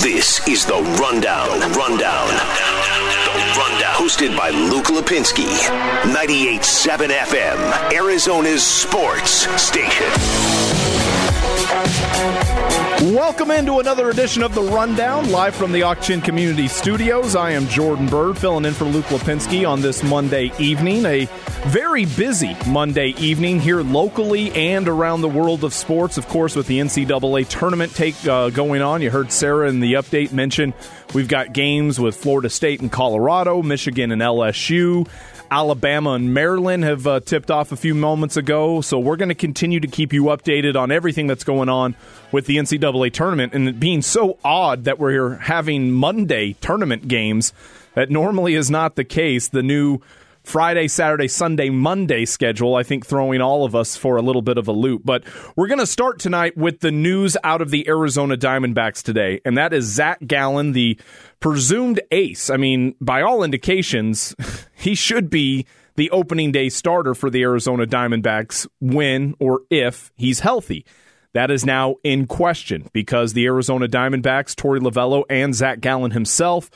This is the Rundown. The Rundown. The Rundown. Hosted by Luke Lapinski. 98.7 FM. Arizona's sports station. Welcome into another edition of The Rundown, live from the Auction Community Studios. I am Jordan Byrd, filling in for Luke Lapinski on this Monday evening. A very busy Monday evening here locally and around the world of sports. Of course, with the NCAA tournament take uh, going on. You heard Sarah in the update mention we've got games with Florida State and Colorado, Michigan and LSU. Alabama and Maryland have uh, tipped off a few moments ago. So we're going to continue to keep you updated on everything that's going on with the NCAA tournament. And it being so odd that we're having Monday tournament games, that normally is not the case. The new Friday, Saturday, Sunday, Monday schedule, I think throwing all of us for a little bit of a loop. But we're going to start tonight with the news out of the Arizona Diamondbacks today, and that is Zac Gallen, the presumed ace. I mean, by all indications, he should be the opening day starter for the Arizona Diamondbacks when or if he's healthy. That is now in question because the Arizona Diamondbacks, Torey Lovullo, and Zac Gallen himself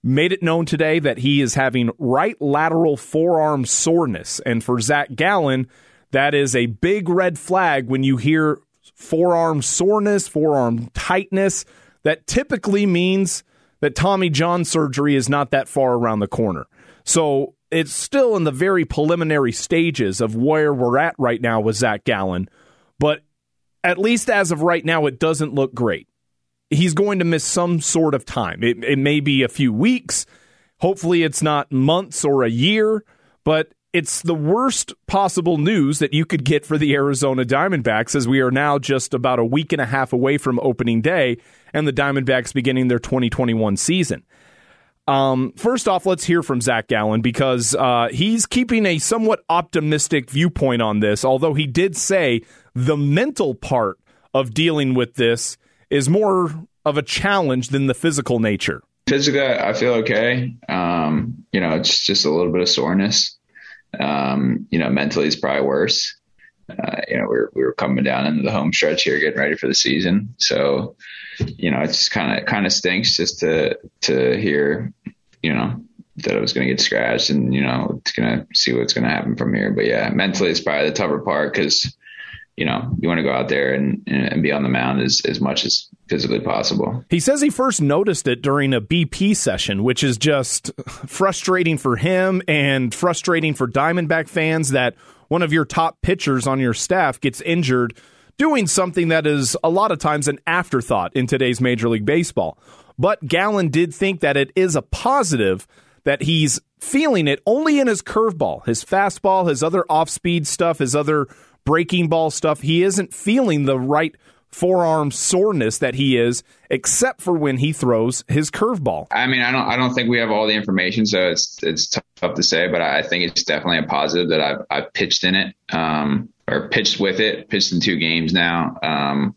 made it known today that he is having right lateral forearm soreness. And for Zac Gallen, that is a big red flag when you hear forearm soreness, forearm tightness. That typically means that Tommy John surgery is not that far around the corner. So it's still in the very preliminary stages of where we're at right now with Zac Gallen. But at least as of right now, it doesn't look great he's going to miss some sort of time. It, it may be a few weeks. Hopefully, it's not months or a year, but it's the worst possible news that you could get for the Arizona Diamondbacks as we are now just about a week and a half away from opening day and the Diamondbacks beginning their 2021 season. Um, first off, let's hear from Zac Gallen because uh, he's keeping a somewhat optimistic viewpoint on this, although he did say the mental part of dealing with this is more of a challenge than the physical nature? Physically, I feel okay. Um, you know, it's just a little bit of soreness. Um, you know, mentally, it's probably worse. Uh, you know, we are we were coming down into the home stretch here, getting ready for the season. So, you know, it's kind of kind of stinks just to to hear, you know, that I was going to get scratched, and you know, it's going to see what's going to happen from here. But yeah, mentally, it's probably the tougher part because you know, you want to go out there and, and be on the mound as, as much as physically possible. He says he first noticed it during a BP session, which is just frustrating for him and frustrating for Diamondback fans that one of your top pitchers on your staff gets injured doing something that is a lot of times an afterthought in today's Major League Baseball. But Gallen did think that it is a positive that he's feeling it only in his curveball, his fastball, his other off speed stuff, his other breaking ball stuff. He isn't feeling the right forearm soreness that he is, except for when he throws his curveball. I mean, I don't, I don't think we have all the information, so it's it's tough to say. But I think it's definitely a positive that I've I've pitched in it, um, or pitched with it, pitched in two games now. Um,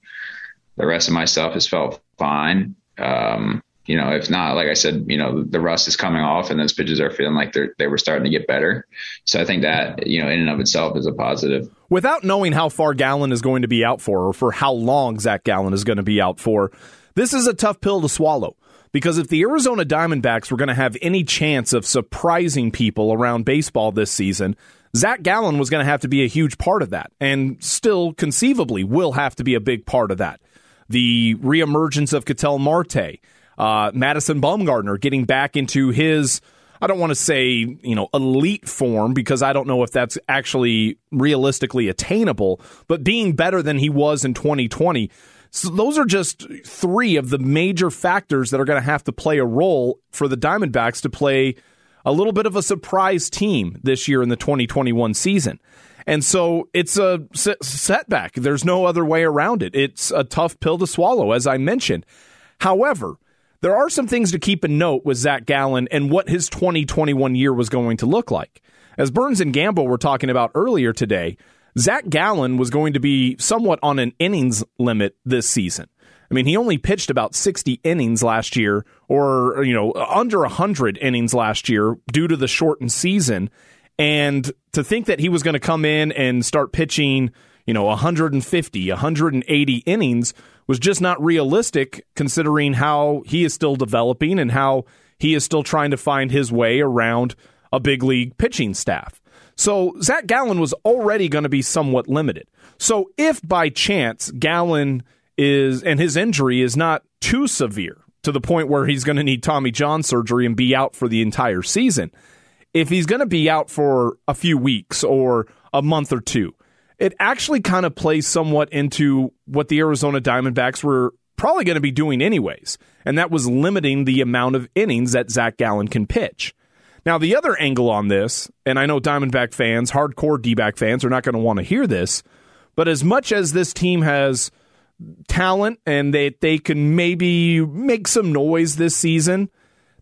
the rest of my stuff has felt fine. Um, you know, if not, like I said, you know, the rust is coming off and those pitches are feeling like they're, they were starting to get better. So I think that, you know, in and of itself is a positive. Without knowing how far Gallen is going to be out for or for how long Zac Gallen is going to be out for, this is a tough pill to swallow. Because if the Arizona Diamondbacks were going to have any chance of surprising people around baseball this season, Zac Gallen was going to have to be a huge part of that, and still conceivably will have to be a big part of that. The reemergence of Ketel Marte, uh, Madison Bumgarner getting back into his. I don't want to say, you know, elite form because I don't know if that's actually realistically attainable, but being better than he was in 2020. So those are just three of the major factors that are going to have to play a role for the Diamondbacks to play a little bit of a surprise team this year in the 2021 season. And so it's a setback. There's no other way around it. It's a tough pill to swallow, as I mentioned. However, there are some things to keep in note with Zac Gallen and what his 2021 year was going to look like. As Burns and Gamble were talking about earlier today, Zac Gallen was going to be somewhat on an innings limit this season. I mean, he only pitched about 60 innings last year, or, you know, under 100 innings last year due to the shortened season. And to think that he was going to come in and start pitching, you know, 150, 180 innings was just not realistic considering how he is still developing and how he is still trying to find his way around a big league pitching staff. So Zac Gallen was already going to be somewhat limited. So if by chance Gallen is and his injury is not too severe to the point where he's going to need Tommy John surgery and be out for the entire season, if he's going to be out for a few weeks or a month or two, it actually kind of plays somewhat into what the Arizona Diamondbacks were probably going to be doing anyways, and that was limiting the amount of innings that Zac Gallen can pitch. Now, the other angle on this, and I know Diamondback fans, hardcore D back fans, are not going to want to hear this, but as much as this team has talent and they, they can maybe make some noise this season,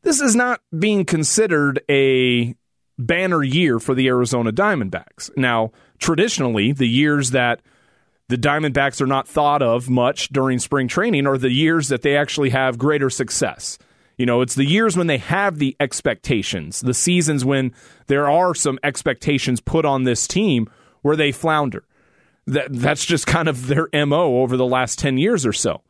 this is not being considered a banner year for the Arizona Diamondbacks. Now, traditionally, the years that the Diamondbacks are not thought of much during spring training are the years that they actually have greater success. You know, it's the years when they have the expectations, the seasons when there are some expectations put on this team where they flounder. That that's just kind of their MO over the last 10 years or so.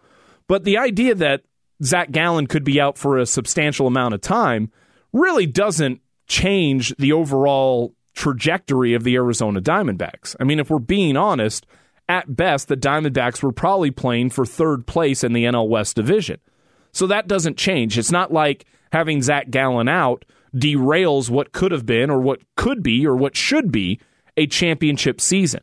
But the idea that Zac Gallen could be out for a substantial amount of time really doesn't change the overall trajectory of the Arizona Diamondbacks. I mean, if we're being honest, at best, the Diamondbacks were probably playing for third place in the NL West division. So that doesn't change. It's not like having Zac Gallen out derails what could have been or what could be or what should be a championship season.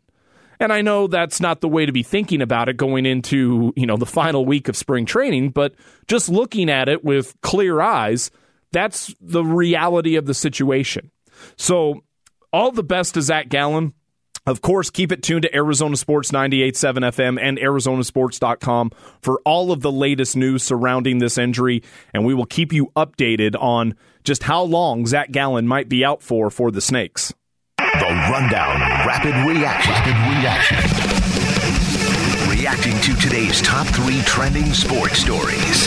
And I know that's not the way to be thinking about it going into, you know, the final week of spring training, but just looking at it with clear eyes, that's the reality of the situation. So all the best to Zac Gallen. Of course, keep it tuned to Arizona Sports 98.7 FM and Arizonasports.com for all of the latest news surrounding this injury, and we will keep you updated on just how long Zac Gallen might be out for for the Snakes. The Rundown Rapid Reaction. Rapid Reaction. Reacting to today's top three trending sports stories.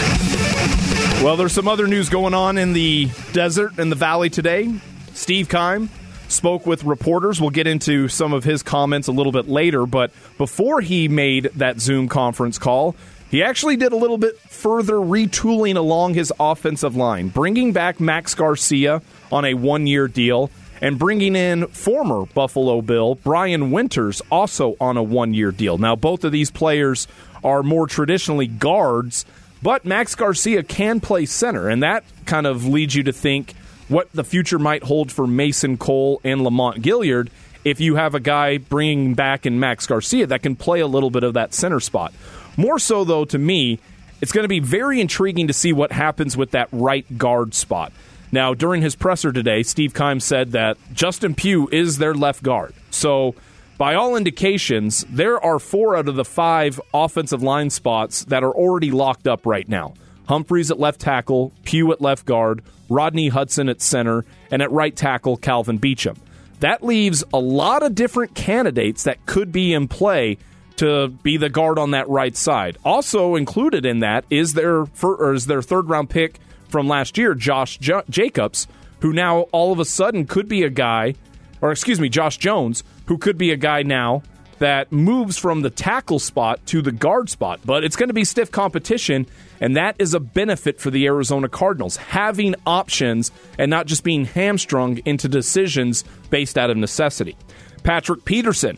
Well, there's some other news going on in the desert and the valley today. Steve Keim spoke with reporters. We'll get into some of his comments a little bit later, but before he made that Zoom conference call, he actually did a little bit further retooling along his offensive line, bringing back Max Garcia on a one year deal and bringing in former Buffalo Bill Brian Winters also on a one year deal. Now, both of these players are more traditionally guards, but Max Garcia can play center, and that kind of leads you to think what the future might hold for Mason Cole and Lamont Gaillard if you have a guy bringing back in Max Garcia that can play a little bit of that center spot. More so, though, to me, it's going to be very intriguing to see what happens with that right guard spot. Now, during his presser today, Steve Keim said that Justin Pugh is their left guard. So, by all indications, there are four out of the five offensive line spots that are already locked up right now. Humphries at left tackle, Pugh at left guard, Rodney Hudson at center, and at right tackle, Kelvin Beachum. That leaves a lot of different candidates that could be in play to be the guard on that right side. Also included in that is their is their third round pick from last year, Josh J- Jacobs, who now all of a sudden could be a guy, or excuse me, Josh Jones, who could be a guy now that moves from the tackle spot to the guard spot. But it's going to be stiff competition, and that is a benefit for the Arizona Cardinals, having options and not just being hamstrung into decisions based out of necessity. Patrick Peterson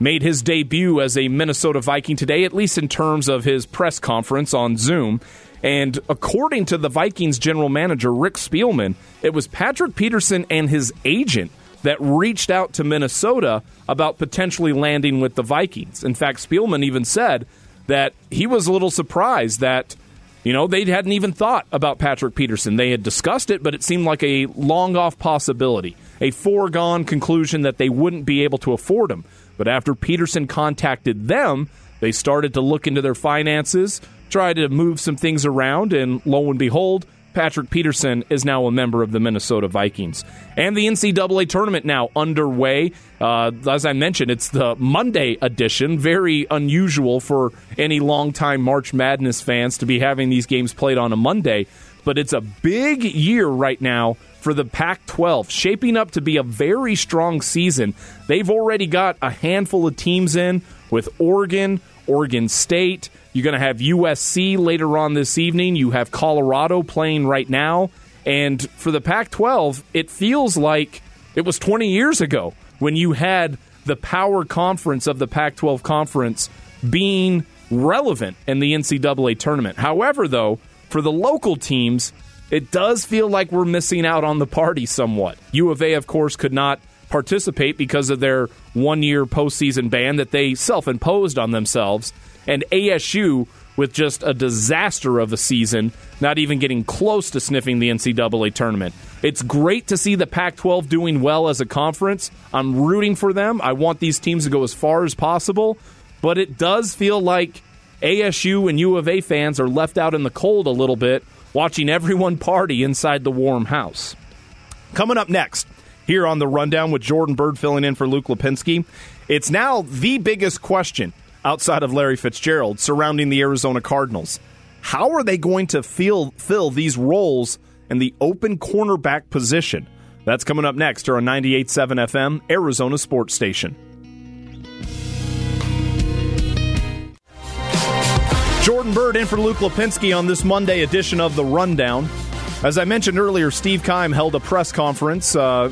made his debut as a Minnesota Viking today, at least in terms of his press conference on Zoom. And according to the Vikings general manager, Rick Spielman, it was Patrick Peterson and his agent that reached out to Minnesota about potentially landing with the Vikings. In fact, Spielman even said that he was a little surprised that you know they hadn't even thought about Patrick Peterson. They had discussed it, but it seemed like a long off possibility, a foregone conclusion that they wouldn't be able to afford him. But after Peterson contacted them, they started to look into their finances, try to move some things around, and lo and behold, Patrick Peterson is now a member of the Minnesota Vikings. And the NCAA tournament now underway. Uh, as I mentioned, it's the Monday edition. Very unusual for any longtime March Madness fans to be having these games played on a Monday. But it's a big year right now for the Pac 12, shaping up to be a very strong season. They've already got a handful of teams in with Oregon, Oregon State, You're going to have USC later on this evening. You have Colorado playing right now. And for the Pac 12, it feels like it was 20 years ago when you had the power conference of the Pac 12 conference being relevant in the NCAA tournament. However, though, for the local teams, it does feel like we're missing out on the party somewhat. U of A, of course, could not participate because of their one year postseason ban that they self imposed on themselves. And ASU, with just a disaster of a season, not even getting close to sniffing the NCAA tournament. It's great to see the Pac 12 doing well as a conference. I'm rooting for them. I want these teams to go as far as possible, but it does feel like ASU and U of A fans are left out in the cold a little bit, watching everyone party inside the warm house. Coming up next, here on the rundown with Jordan Byrd filling in for Luke Lapinski, it's now the biggest question outside of Larry Fitzgerald surrounding the Arizona Cardinals. How are they going to feel, fill these roles in the open cornerback position? That's coming up next on 98.7 FM, Arizona Sports Station. Jordan Byrd in for Luke Lapinski on this Monday edition of The Rundown. As I mentioned earlier, Steve Keim held a press conference. Uh,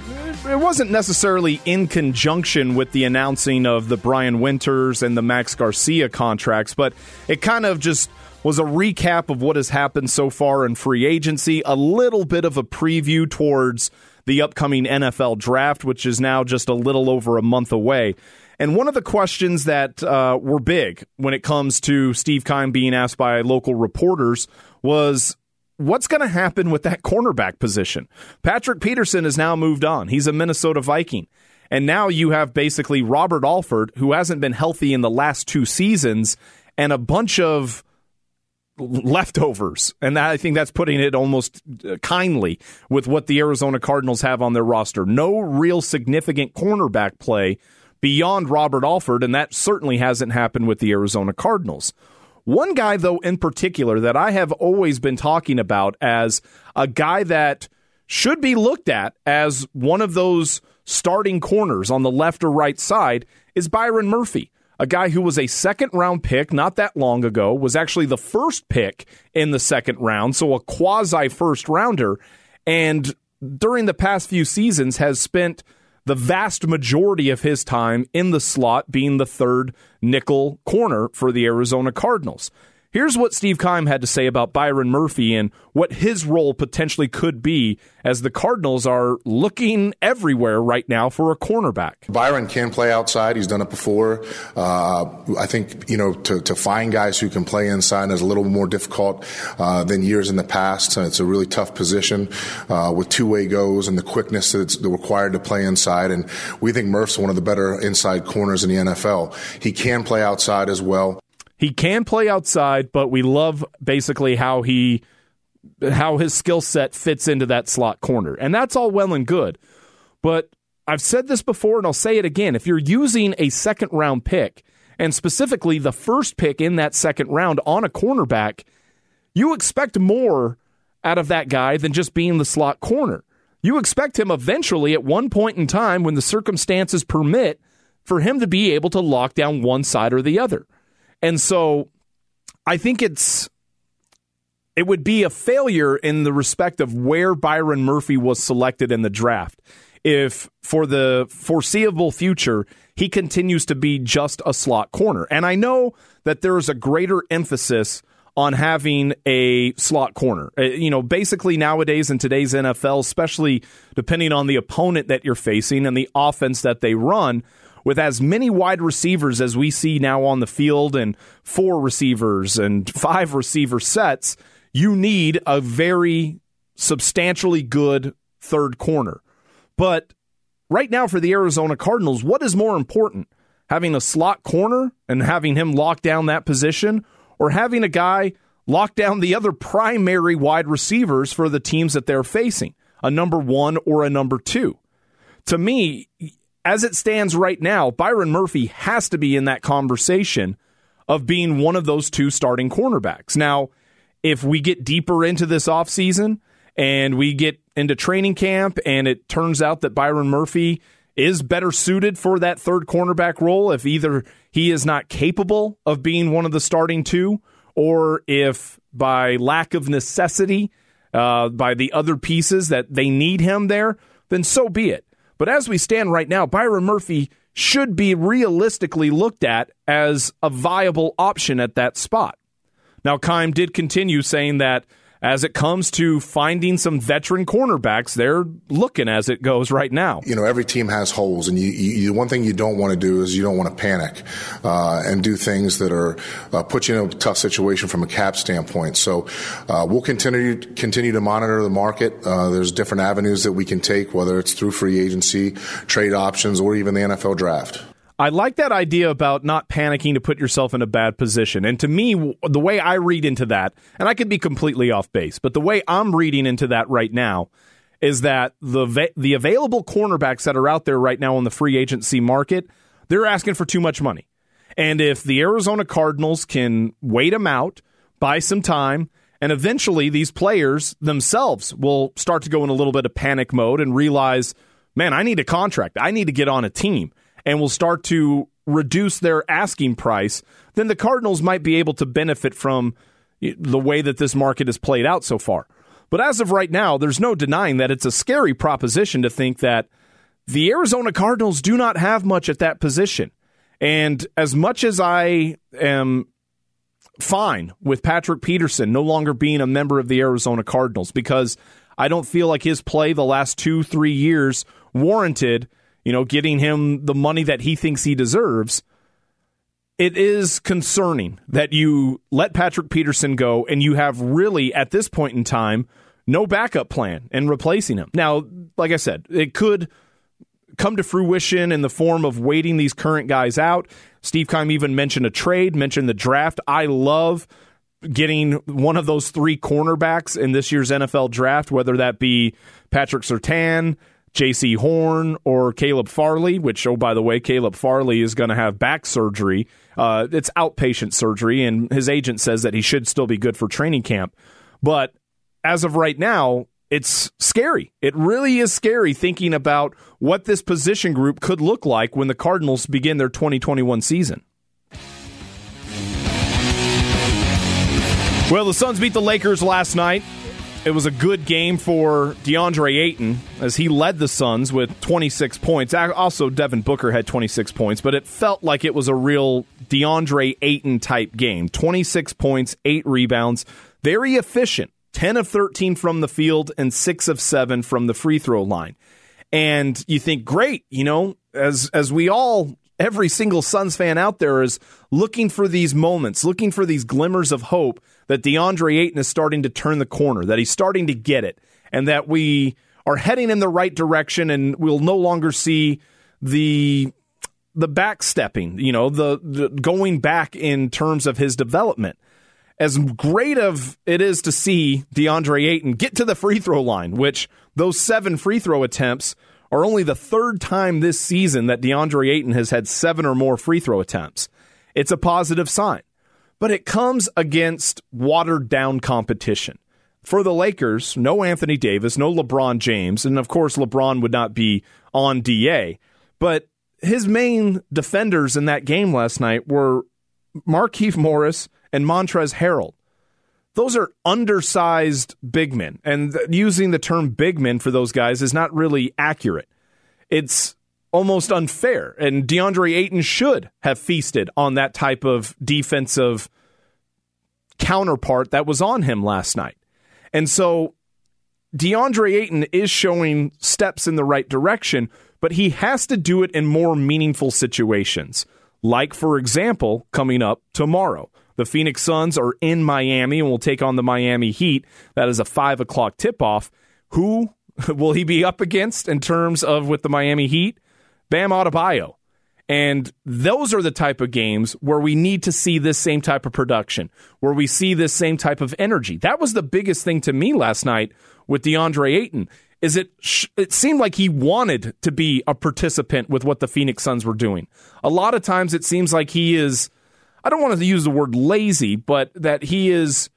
it wasn't necessarily in conjunction with the announcing of the Brian Winters and the Max Garcia contracts, but it kind of just was a recap of what has happened so far in free agency, a little bit of a preview towards the upcoming NFL draft, which is now just a little over a month away. And one of the questions that uh, were big when it comes to Steve Keim being asked by local reporters was what's going to happen with that cornerback position? Patrick Peterson has now moved on. He's a Minnesota Viking. And now you have basically Robert Alford, who hasn't been healthy in the last two seasons, and a bunch of leftovers. And I think that's putting it almost uh, kindly with what the Arizona Cardinals have on their roster. No real significant cornerback play beyond Robert Alford, and that certainly hasn't happened with the Arizona Cardinals. One guy, though, in particular, that I have always been talking about as a guy that should be looked at as one of those starting corners on the left or right side is Byron Murphy, a guy who was a second round pick not that long ago, was actually the first pick in the second round, so a quasi first rounder, and during the past few seasons has spent the vast majority of his time in the slot being the third nickel corner for the Arizona Cardinals. Here's what Steve Keim had to say about Byron Murphy and what his role potentially could be as the Cardinals are looking everywhere right now for a cornerback. Byron can play outside. He's done it before. Uh, I think, you know, to, to, find guys who can play inside is a little more difficult uh, than years in the past. It's a really tough position uh, with two way goes and the quickness that's required to play inside. And we think Murph's one of the better inside corners in the NFL. He can play outside as well. He can play outside, but we love basically how he how his skill set fits into that slot corner. And that's all well and good. But I've said this before and I'll say it again. If you're using a second round pick, and specifically the first pick in that second round on a cornerback, you expect more out of that guy than just being the slot corner. You expect him eventually at one point in time when the circumstances permit for him to be able to lock down one side or the other. And so I think it's it would be a failure in the respect of where Byron Murphy was selected in the draft. If for the foreseeable future he continues to be just a slot corner. And I know that there is a greater emphasis on having a slot corner. Uh, you know, basically nowadays in today's NFL, especially depending on the opponent that you're facing and the offense that they run, with as many wide receivers as we see now on the field and four receivers and five receiver sets, you need a very substantially good third corner. But right now for the Arizona Cardinals, what is more important? Having a slot corner and having him lock down that position or having a guy lock down the other primary wide receivers for the teams that they're facing, a number 1 or a number 2? To me, as it stands right now, Byron Murphy has to be in that conversation of being one of those two starting cornerbacks. Now, if we get deeper into this offseason and we get into training camp and it turns out that Byron Murphy is better suited for that third cornerback role, if either he is not capable of being one of the starting two or if by lack of necessity, uh, by the other pieces that they need him there, then so be it. But as we stand right now, Byron Murphy should be realistically looked at as a viable option at that spot. Now, Keim did continue saying that as it comes to finding some veteran cornerbacks, they're looking as it goes right now. You know, every team has holes, and you, you one thing you don't want to do is you don't want to panic uh, and do things that are uh, put you in a tough situation from a cap standpoint. So uh, we'll continue continue to monitor the market. Uh, there's different avenues that we can take, whether it's through free agency, trade options, or even the NFL draft. I like that idea about not panicking to put yourself in a bad position. And to me, the way I read into that, and I could be completely off base, but the way I'm reading into that right now is that the the available cornerbacks that are out there right now on the free agency market, they're asking for too much money. And if the Arizona Cardinals can wait them out, buy some time, and eventually these players themselves will start to go in a little bit of panic mode and realize, man, I need a contract. I need to get on a team and will start to reduce their asking price, then the Cardinals might be able to benefit from the way that this market has played out so far. But as of right now, there's no denying that it's a scary proposition to think that the Arizona Cardinals do not have much at that position. And as much as I am fine with Patrick Peterson no longer being a member of the Arizona Cardinals because I don't feel like his play the last two, three years warranted – you know, getting him the money that he thinks he deserves, it is concerning that you let Patrick Peterson go and you have really, at this point in time, no backup plan in replacing him. Now, like I said, it could come to fruition in the form of waiting these current guys out. Steve Keim even mentioned a trade, mentioned the draft. I love getting one of those three cornerbacks in this year's NFL draft, whether that be Patrick Surtain, Jaycee Horn or Caleb Farley, which, oh, by the way, Caleb Farley is going to have back surgery. Uh, it's outpatient surgery, and his agent says that he should still be good for training camp. But as of right now, it's scary. It really is scary thinking about what this position group could look like when the Cardinals begin their 2021 season. Well, the Suns beat the Lakers last night. It was a good game for DeAndre Ayton as he led the Suns with 26 points. Also, Devin Booker had 26 points, but it felt like it was a real DeAndre Ayton type game. 26 points, 8 rebounds, very efficient. 10 of 13 from the field and 6 of 7 from the free throw line. And you think, great, you know, as as we all every single Suns fan out there is looking for these moments, looking for these glimmers of hope that DeAndre Ayton is starting to turn the corner, that he's starting to get it, and that we are heading in the right direction and we'll no longer see the the backstepping, you know, the, the going back in terms of his development. As great of it is to see DeAndre Ayton get to the free throw line, which those seven free throw attempts are only the third time this season that DeAndre Ayton has had seven or more free throw attempts. It's a positive sign, but it comes against watered down competition. For the Lakers, no Anthony Davis, no LeBron James, and of course, LeBron would not be on DA, but his main defenders in that game last night were Markieff Morris and Montrezl Harrell those are undersized big men. And th- using the term big men for those guys is not really accurate. It's almost unfair. And DeAndre Ayton should have feasted on that type of defensive counterpart that was on him last night. And so DeAndre Ayton is showing steps in the right direction, but he has to do it in more meaningful situations. Like, for example, coming up tomorrow. The Phoenix Suns are in Miami and will take on the Miami Heat. That is a five o'clock tip off. Who will he be up against in terms of with the Miami Heat? Bam Adebayo. And those are the type of games where we need to see this same type of production, where we see this same type of energy. That was the biggest thing to me last night with DeAndre Ayton. Is it? It seemed like he wanted to be a participant with what the Phoenix Suns were doing. A lot of times, it seems like he is I don't want to use the word lazy, but that he is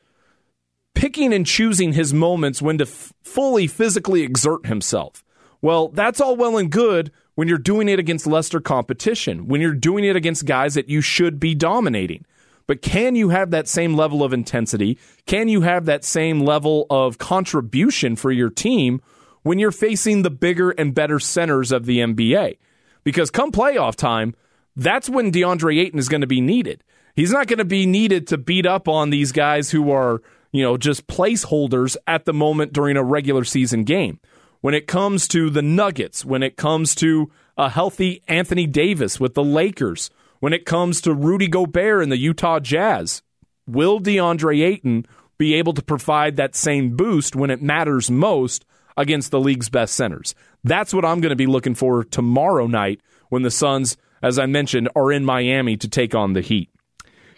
picking and choosing his moments when to f- fully physically exert himself. Well, that's all well and good when you're doing it against lesser competition, when you're doing it against guys that you should be dominating. But can you have that same level of intensity? Can you have that same level of contribution for your team when you're facing the bigger and better centers of the NBA? Because come playoff time, that's when DeAndre Ayton is going to be needed. He's not going to be needed to beat up on these guys who are, you know, just placeholders at the moment during a regular season game. When it comes to the Nuggets, when it comes to a healthy Anthony Davis with the Lakers, when it comes to Rudy Gobert and the Utah Jazz. Will DeAndre Ayton be able to provide that same boost when it matters most against the league's best centers? That's what I'm going to be looking for tomorrow night when the Suns, as I mentioned, are in Miami to take on the Heat.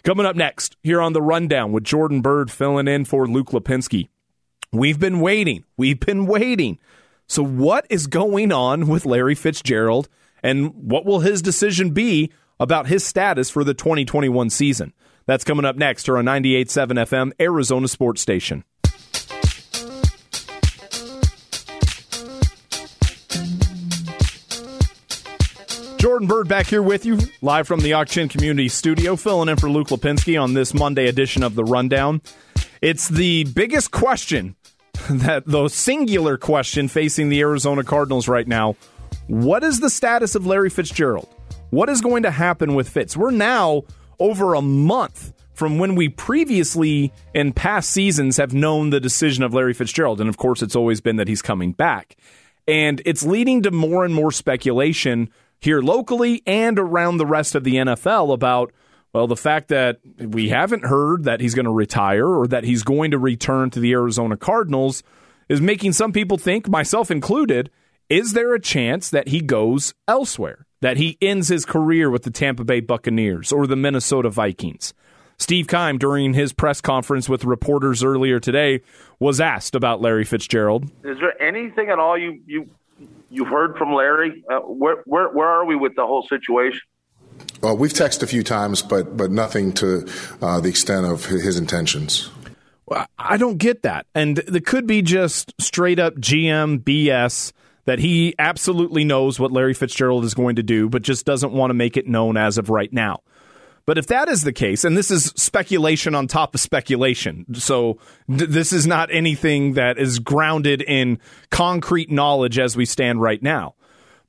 Coming up next, here on the rundown with Jordan Byrd filling in for Luke Lapinski. We've been waiting. We've been waiting. So, what is going on with Larry Fitzgerald, and what will his decision be about his status for the 2021 season. That's coming up next here on 98.7 FM, Arizona Sports Station. Jordan Byrd back here with you, live from the Auction Community Studio, filling in for Luke Lapinski on this Monday edition of The Rundown. It's the biggest question, that the singular question facing the Arizona Cardinals right now. What is the status of Larry Fitzgerald? What is going to happen with Fitz? We're now over a month from when we previously in past seasons have known the decision of Larry Fitzgerald. And of course, it's always been that he's coming back. And it's leading to more and more speculation here locally and around the rest of the NFL about, well, the fact that we haven't heard that he's going to retire or that he's going to return to the Arizona Cardinals is making some people think, myself included, is there a chance that he goes elsewhere? that he ends his career with the Tampa Bay Buccaneers or the Minnesota Vikings. Steve Keim, during his press conference with reporters earlier today, was asked about Larry Fitzgerald. Is there anything at all you you you've heard from Larry? Uh, where where where are we with the whole situation? Well, we've texted a few times, but but nothing to uh, the extent of his intentions. I don't get that, and it could be just straight up GM BS that he absolutely knows what Larry Fitzgerald is going to do, but just doesn't want to make it known as of right now. But if that is the case, and this is speculation on top of speculation, so th- this is not anything that is grounded in concrete knowledge as we stand right now.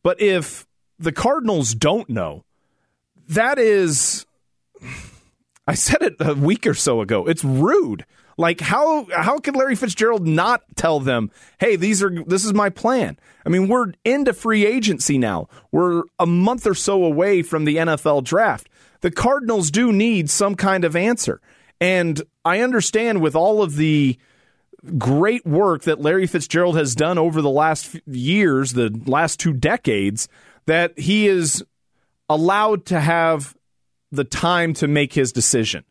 But if the Cardinals don't know, that is, I said it a week or so ago, it's rude. Like how how could Larry Fitzgerald not tell them, "Hey, these are this is my plan." I mean, we're into free agency now. We're a month or so away from the NFL draft. The Cardinals do need some kind of answer. And I understand with all of the great work that Larry Fitzgerald has done over the last years, the last two decades, that he is allowed to have the time to make his decision.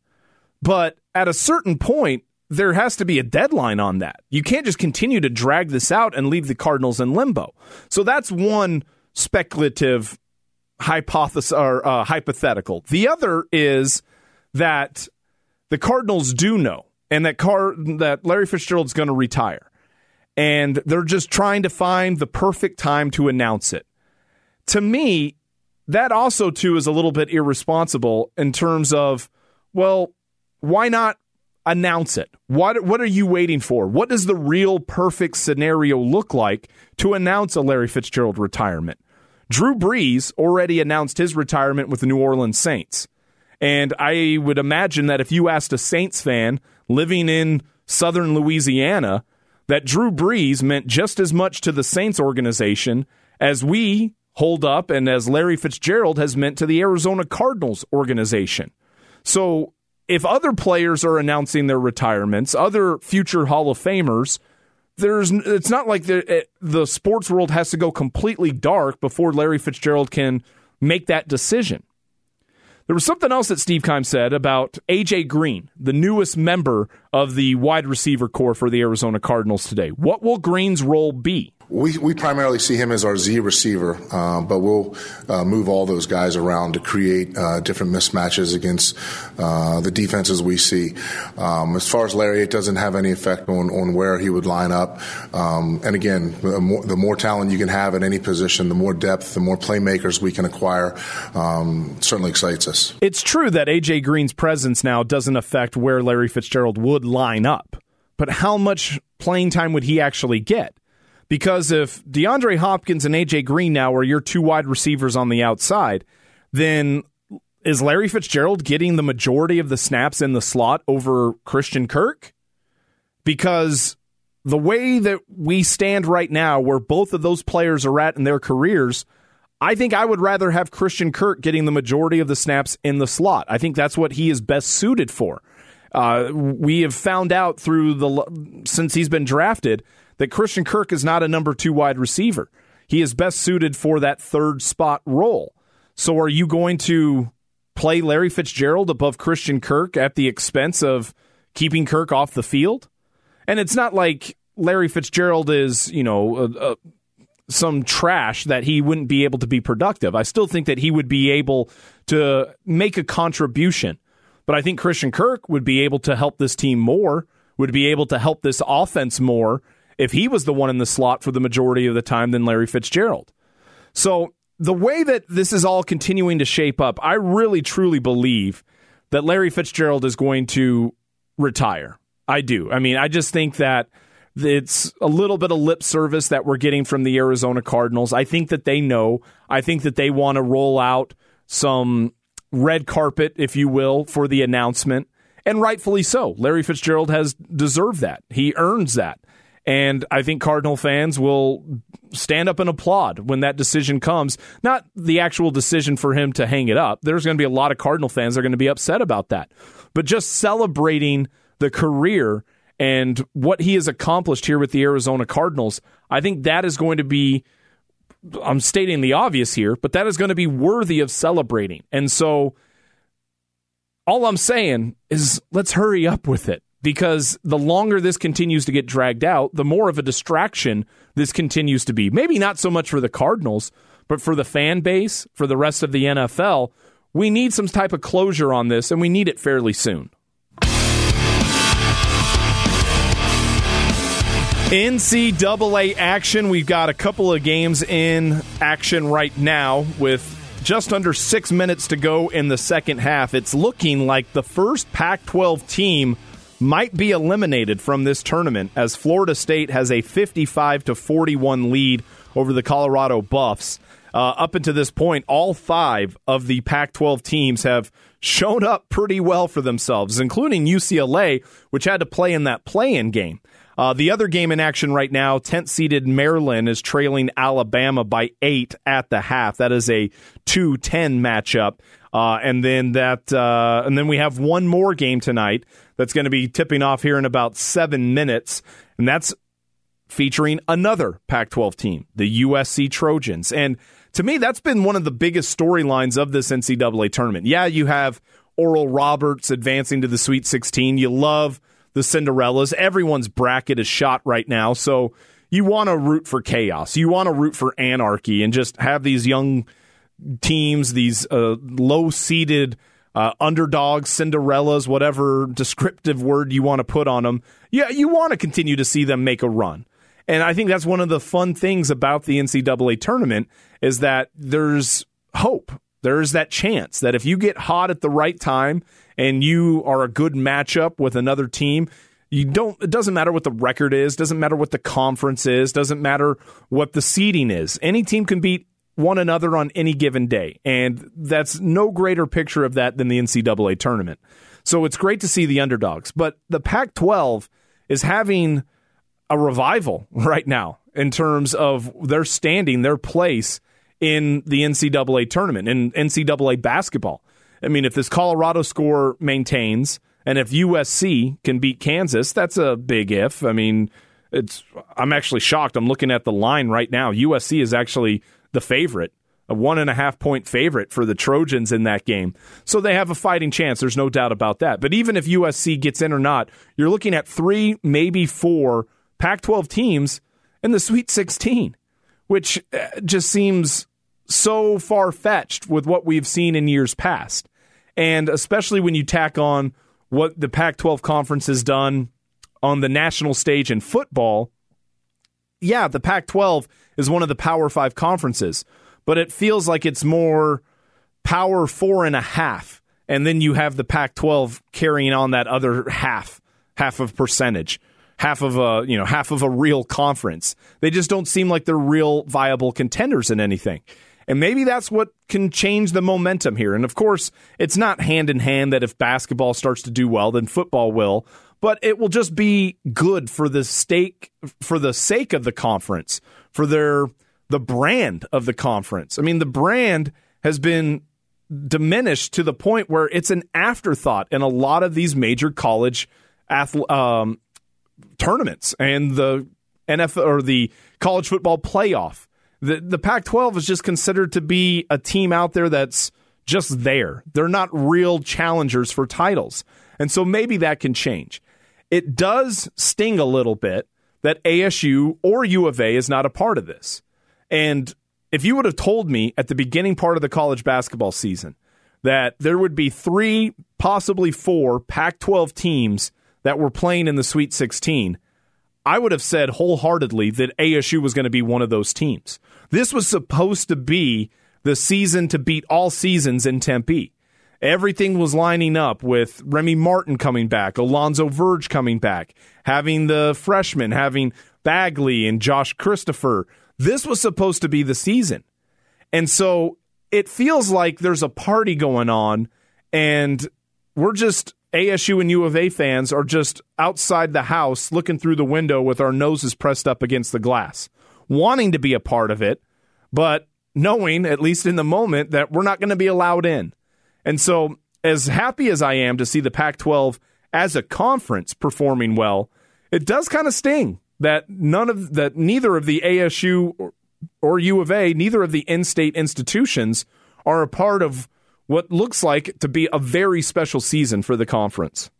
But at a certain point, there has to be a deadline on that. You can't just continue to drag this out and leave the Cardinals in limbo. So that's one speculative hypothesis or uh, hypothetical. The other is that the Cardinals do know, and that car that Larry Fitzgerald's going to retire, and they're just trying to find the perfect time to announce it. To me, that also too is a little bit irresponsible in terms of, well, why not announce it. What what are you waiting for? What does the real perfect scenario look like to announce a Larry Fitzgerald retirement? Drew Brees already announced his retirement with the New Orleans Saints. And I would imagine that if you asked a Saints fan living in southern Louisiana, that Drew Brees meant just as much to the Saints organization as we hold up and as Larry Fitzgerald has meant to the Arizona Cardinals organization. So if other players are announcing their retirements, other future Hall of Famers, there's it's not like the the sports world has to go completely dark before Larry Fitzgerald can make that decision. There was something else that Steve Keim said about AJ Green, the newest member of the wide receiver corps for the Arizona Cardinals today. What will Green's role be? We, we primarily see him as our Z receiver, uh, but we'll uh, move all those guys around to create uh, different mismatches against uh, the defenses we see. Um, as far as Larry, it doesn't have any effect on, on where he would line up. Um, and again, the more, the more, talent you can have at any position, the more depth, the more playmakers we can acquire, um, certainly excites us. It's true that A.J. Green's presence now doesn't affect where Larry Fitzgerald would line up, but how much playing time would he actually get? Because if DeAndre Hopkins and AJ Green now are your two wide receivers on the outside, then is Larry Fitzgerald getting the majority of the snaps in the slot over Christian Kirk? Because the way that we stand right now, where both of those players are at in their careers, I think I would rather have Christian Kirk getting the majority of the snaps in the slot. I think that's what he is best suited for. Uh, we have found out through the since he's been drafted that Christian Kirk is not a number two wide receiver. He is best suited for that third spot role. So are you going to play Larry Fitzgerald above Christian Kirk at the expense of keeping Kirk off the field? And it's not like Larry Fitzgerald is, you know, a, a, some trash that he wouldn't be able to be productive. I still think that he would be able to make a contribution. But I think Christian Kirk would be able to help this team more, would be able to help this offense more if he was the one in the slot for the majority of the time than Larry Fitzgerald. So the way that this is all continuing to shape up, I really truly believe that Larry Fitzgerald is going to retire. I do. I mean, I just think that it's a little bit of lip service that we're getting from the Arizona Cardinals. I think that they know. I think that they want to roll out some red carpet, if you will, for the announcement. And rightfully so. Larry Fitzgerald has deserved that. He earns that. And I think Cardinal fans will stand up and applaud when that decision comes. Not the actual decision for him to hang it up. There's going to be a lot of Cardinal fans that are going to be upset about that. But just celebrating the career and what he has accomplished here with the Arizona Cardinals, I think that is going to be. I'm stating the obvious here, but that is going to be worthy of celebrating. And so all I'm saying is let's hurry up with it because the longer this continues to get dragged out, the more of a distraction this continues to be. Maybe not so much for the Cardinals, but for the fan base, for the rest of the NFL. We need some type of closure on this, and we need it fairly soon. NCAA action. We've got a couple of games in action right now with just under six minutes to go in the second half. It's looking like the first Pac 12 team might be eliminated from this tournament as Florida State has a 55 to 41 lead over the Colorado Buffs. Uh, up until this point, all five of the Pac 12 teams have shown up pretty well for themselves, including UCLA, which had to play in that play in game. Uh, the other game in action right now, 10th seeded Maryland is trailing Alabama by eight at the half. That is a 2 10 matchup. Uh, and then that, uh, and then we have one more game tonight that's going to be tipping off here in about seven minutes, and that's featuring another Pac 12 team, the USC Trojans. And to me, that's been one of the biggest storylines of this NCAA tournament. Yeah, you have Oral Roberts advancing to the Sweet 16. You love the Cinderellas. Everyone's bracket is shot right now. So you want to root for chaos. You want to root for anarchy and just have these young teams, these uh, low seeded uh, underdogs, Cinderellas, whatever descriptive word you want to put on them. Yeah, you want to continue to see them make a run. And I think that's one of the fun things about the NCAA tournament is that there's hope. There's that chance that if you get hot at the right time and you are a good matchup with another team, you don't it doesn't matter what the record is, doesn't matter what the conference is, doesn't matter what the seeding is. Any team can beat one another on any given day. And that's no greater picture of that than the NCAA tournament. So it's great to see the underdogs. But the Pac 12 is having a revival right now in terms of their standing, their place in the NCAA tournament, in NCAA basketball. I mean, if this Colorado score maintains and if USC can beat Kansas, that's a big if. I mean, it's I'm actually shocked. I'm looking at the line right now. USC is actually the favorite, a one and a half point favorite for the Trojans in that game. So they have a fighting chance. There's no doubt about that. But even if USC gets in or not, you're looking at three, maybe four Pac 12 teams in the Sweet 16, which uh, just seems so far fetched with what we've seen in years past. And especially when you tack on what the Pac 12 conference has done on the national stage in football, yeah, the Pac 12 is one of the Power Five conferences, but it feels like it's more Power Four and a half. And then you have the Pac 12 carrying on that other half, half of percentage, half of a, you know, half of a real conference. They just don't seem like they're real viable contenders in anything. And maybe that's what can change the momentum here. And of course, it's not hand in hand that if basketball starts to do well, then football will. But it will just be good for the stake for the sake of the conference, for their the brand of the conference. I mean, the brand has been diminished to the point where it's an afterthought in a lot of these major college um, tournaments and the NFL or the college football playoff the the Pac-12 is just considered to be a team out there that's just there. They're not real challengers for titles. And so maybe that can change. It does sting a little bit that ASU or U of A is not a part of this. And if you would have told me at the beginning part of the college basketball season that there would be three, possibly four Pac 12 teams that were playing in the Sweet 16, I would have said wholeheartedly that ASU was going to be one of those teams. This was supposed to be the season to beat all seasons in Tempe. Everything was lining up with Remy Martin coming back, Alonzo Verge coming back, having the freshmen, having Bagley and Josh Christopher. This was supposed to be the season. And so it feels like there's a party going on, and we're just ASU and U of A fans are just outside the house looking through the window with our noses pressed up against the glass wanting to be a part of it, but knowing, at least in the moment, that we're not going to be allowed in. And so, as happy as I am to see the Pac 12 as a conference performing well, it does kind of sting that none of that neither of the ASU or, or U of A, neither of the in-state institutions are a part of what looks like to be a very special season for the conference.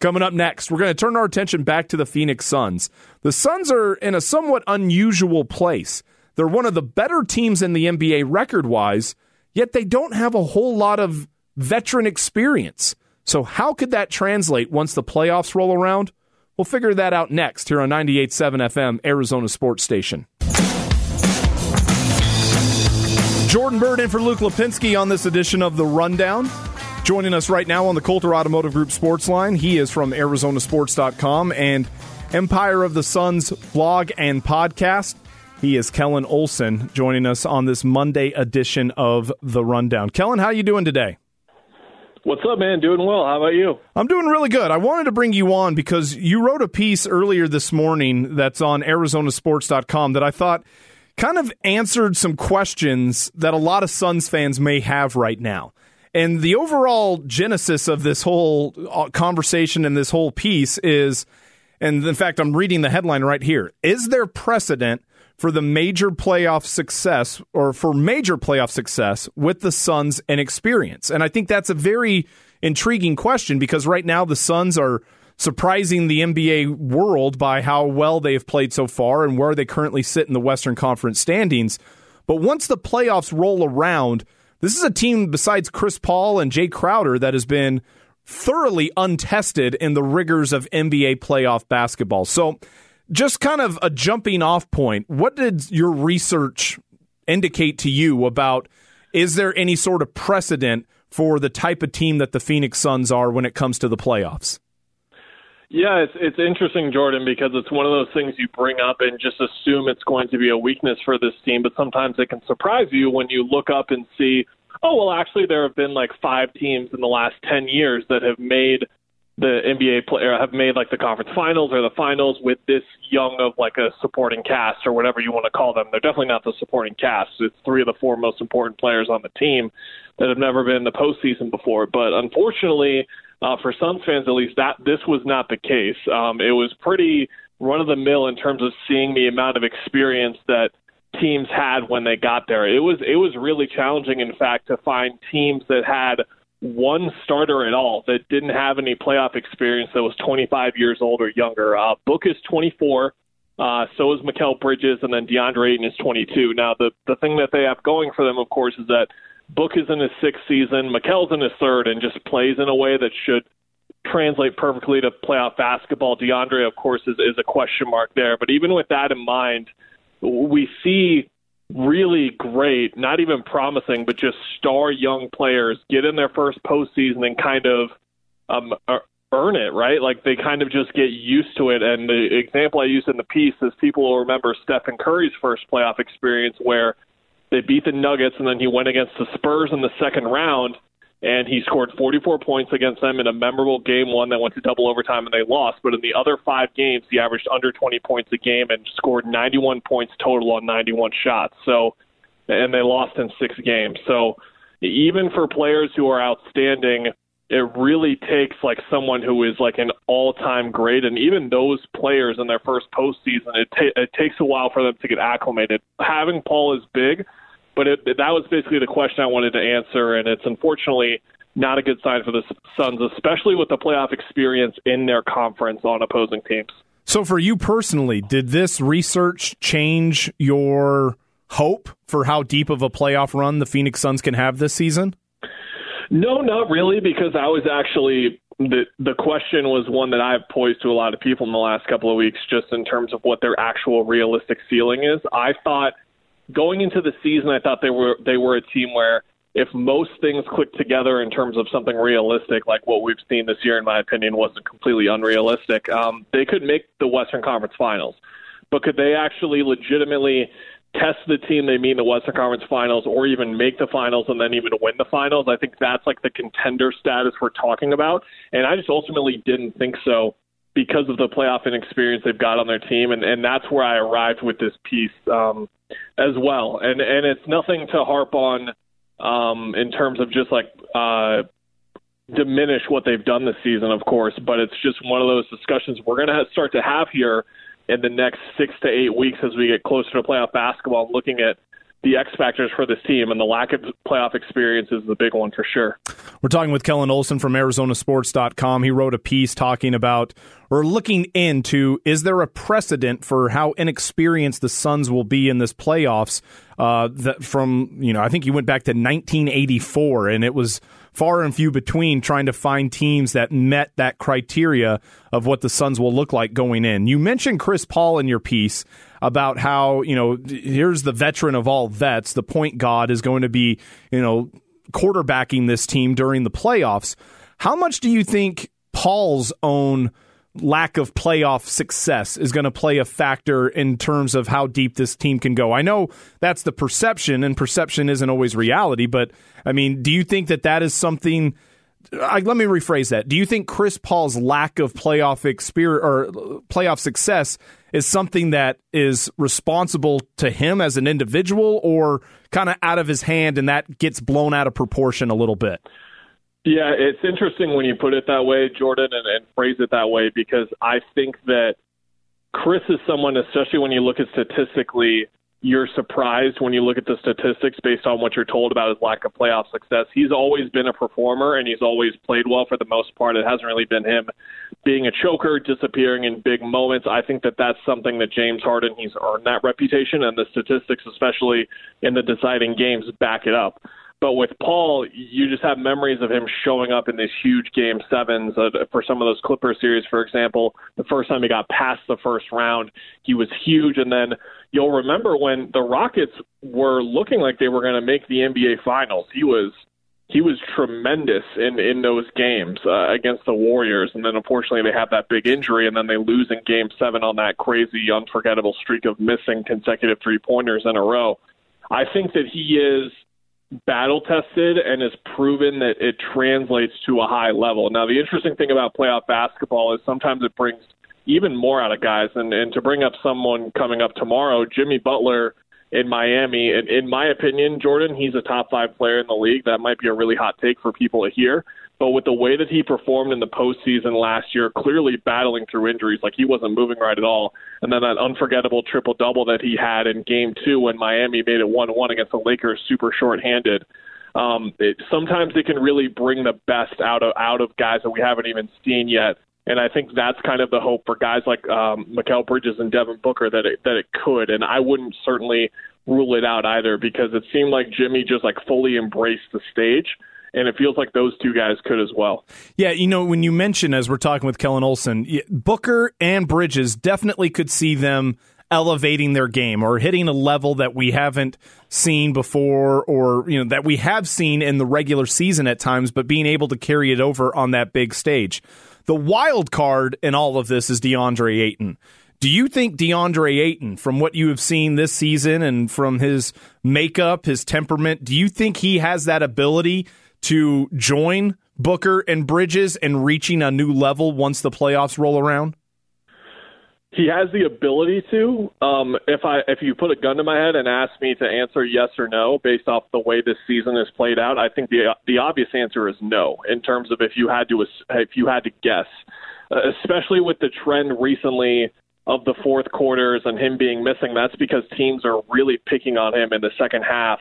Coming up next, we're going to turn our attention back to the Phoenix Suns. The Suns are in a somewhat unusual place. They're one of the better teams in the NBA record wise, yet they don't have a whole lot of veteran experience. So, how could that translate once the playoffs roll around? We'll figure that out next here on 98.7 FM, Arizona Sports Station. Jordan Byrd in for Luke Lapinski on this edition of The Rundown. Joining us right now on the Coulter Automotive Group Sports Line, he is from ArizonaSports.com and Empire of the Suns blog and podcast. He is Kellen Olson joining us on this Monday edition of The Rundown. Kellen, how are you doing today? What's up, man? Doing well. How about you? I'm doing really good. I wanted to bring you on because you wrote a piece earlier this morning that's on Arizonasports.com that I thought kind of answered some questions that a lot of Suns fans may have right now. And the overall genesis of this whole uh, conversation and this whole piece is, and in fact, I'm reading the headline right here Is there precedent for the major playoff success or for major playoff success with the Suns and experience? And I think that's a very intriguing question because right now the Suns are surprising the NBA world by how well they've played so far and where they currently sit in the Western Conference standings. But once the playoffs roll around, this is a team besides Chris Paul and Jae Crowder that has been thoroughly untested in the rigors of NBA playoff basketball. So, just kind of a jumping off point, what did your research indicate to you about is there any sort of precedent for the type of team that the Phoenix Suns are when it comes to the playoffs? Yeah, it's it's interesting, Jordan, because it's one of those things you bring up and just assume it's going to be a weakness for this team, but sometimes it can surprise you when you look up and see, oh well, actually there have been like five teams in the last ten years that have made the NBA player have made like the conference finals or the finals with this young of like a supporting cast or whatever you want to call them. They're definitely not the supporting cast. It's three of the four most important players on the team that have never been in the postseason before. But unfortunately, uh, for Suns fans at least, that this was not the case. Um, it was pretty run of the mill in terms of seeing the amount of experience that teams had when they got there. It was it was really challenging, in fact, to find teams that had one starter at all that didn't have any playoff experience that was 25 years old or younger. Uh, Book is 24. Uh, so is Mikal Bridges, and then DeAndre Ayton is 22. Now, the the thing that they have going for them, of course, is that Book is in his sixth season, Mikal's in his third, and just plays in a way that should translate perfectly to playoff basketball. DeAndre, of course, is, is a question mark there. But even with that in mind, we see really great, not even promising, but just star young players get in their first postseason and kind of um, earn it, right? Like they kind of just get used to it. And the example I used in the piece is people will remember Stephen Curry's first playoff experience where they beat the Nuggets and then he went against the Spurs in the second round and he scored 44 points against them in a memorable game one that went to double overtime and they lost. But in the other five games, he averaged under 20 points a game and scored 91 points total on 91 shots. So, and they lost in six games. So, even for players who are outstanding, it really takes like someone who is like an all-time great, and even those players in their first postseason, it, ta- it takes a while for them to get acclimated. Having Paul is big, but it, that was basically the question I wanted to answer, and it's unfortunately not a good sign for the Suns, especially with the playoff experience in their conference on opposing teams. So, for you personally, did this research change your hope for how deep of a playoff run the Phoenix Suns can have this season? No, not really, because I was actually the the question was one that I've posed to a lot of people in the last couple of weeks, just in terms of what their actual realistic ceiling is. I thought going into the season, I thought they were they were a team where if most things clicked together in terms of something realistic, like what we've seen this year, in my opinion, wasn't completely unrealistic, um, they could make the Western Conference Finals. But could they actually legitimately test the team they meet in the Western Conference Finals, or even make the finals and then even win the finals? I think that's like the contender status we're talking about, and I just ultimately didn't think so because of the playoff inexperience they've got on their team, and and that's where I arrived with this piece um, as well. And and it's nothing to harp on um, in terms of just like uh, diminish what they've done this season, of course, but it's just one of those discussions we're going to start to have here in the next six to eight weeks as we get closer to playoff basketball, looking at the X factors for this team, and the lack of playoff experience is the big one for sure. We're talking with Kellen Olson from ArizonaSports.com. He wrote a piece talking about or looking into is there a precedent for how inexperienced the Suns will be in this playoffs? Uh, that from you know, I think he went back to 1984, and it was far and few between trying to find teams that met that criteria of what the Suns will look like going in. You mentioned Chris Paul in your piece about how, you know, here's the veteran of all vets, the point god is going to be, you know, quarterbacking this team during the playoffs. How much do you think Paul's own lack of playoff success is going to play a factor in terms of how deep this team can go. I know that's the perception, and perception isn't always reality, but I mean, do you think that that is something? I, let me rephrase that. Do you think Chris Paul's lack of playoff experience or playoff success is something that is responsible to him as an individual, or kind of out of his hand, and that gets blown out of proportion a little bit? Yeah, it's interesting when you put it that way, Jordan, and, and phrase it that way because I think that Chris is someone, especially when you look at statistically, you're surprised when you look at the statistics based on what you're told about his lack of playoff success. He's always been a performer and he's always played well for the most part. It hasn't really been him being a choker, disappearing in big moments. I think that that's something that James Harden, he's earned that reputation, and the statistics, especially in the deciding games, back it up. But with Paul, you just have memories of him showing up in these huge game sevens uh, for some of those Clipper series, for example. The first time he got past the first round, he was huge. And then you'll remember when the Rockets were looking like they were going to make the NBA Finals, he was he was tremendous in in those games uh, against the Warriors. And then unfortunately they have that big injury, and then they lose in Game Seven on that crazy, unforgettable streak of missing consecutive three pointers in a row. I think that he is battle tested and has proven that it translates to a high level. Now, the interesting thing about playoff basketball is sometimes it brings even more out of guys. And, and to bring up someone coming up tomorrow, Jimmy Butler in Miami, and in my opinion, Jordan, he's a top five player in the league. That might be a really hot take for people to hear. But with the way that he performed in the postseason last year, clearly battling through injuries, like he wasn't moving right at all, and then that unforgettable triple double that he had in Game Two when Miami made it one-one against the Lakers, super short-handed. Um, it, sometimes it can really bring the best out of out of guys that we haven't even seen yet And I think that's kind of the hope for guys like um, Mikal Bridges and Devin Booker that it, that it could. And I wouldn't certainly rule it out either because it seemed like Jimmy just like fully embraced the stage and it feels like those two guys could as well. Yeah, you know, when you mention as we're talking with Kellen Olson, Booker and Bridges definitely could see them elevating their game or hitting a level that we haven't seen before or you know that we have seen in the regular season at times but being able to carry it over on that big stage. The wild card in all of this is DeAndre Ayton. Do you think DeAndre Ayton, from what you have seen this season and from his makeup, his temperament, do you think he has that ability to join Booker and Bridges and reaching a new level once the playoffs roll around? He has the ability to. Um, if I if you put a gun to my head and ask me to answer yes or no based off the way this season has played out, I think the the obvious answer is no. In terms of if you had to if you had to guess, uh, especially with the trend recently of the fourth quarters and him being missing, that's because teams are really picking on him in the second half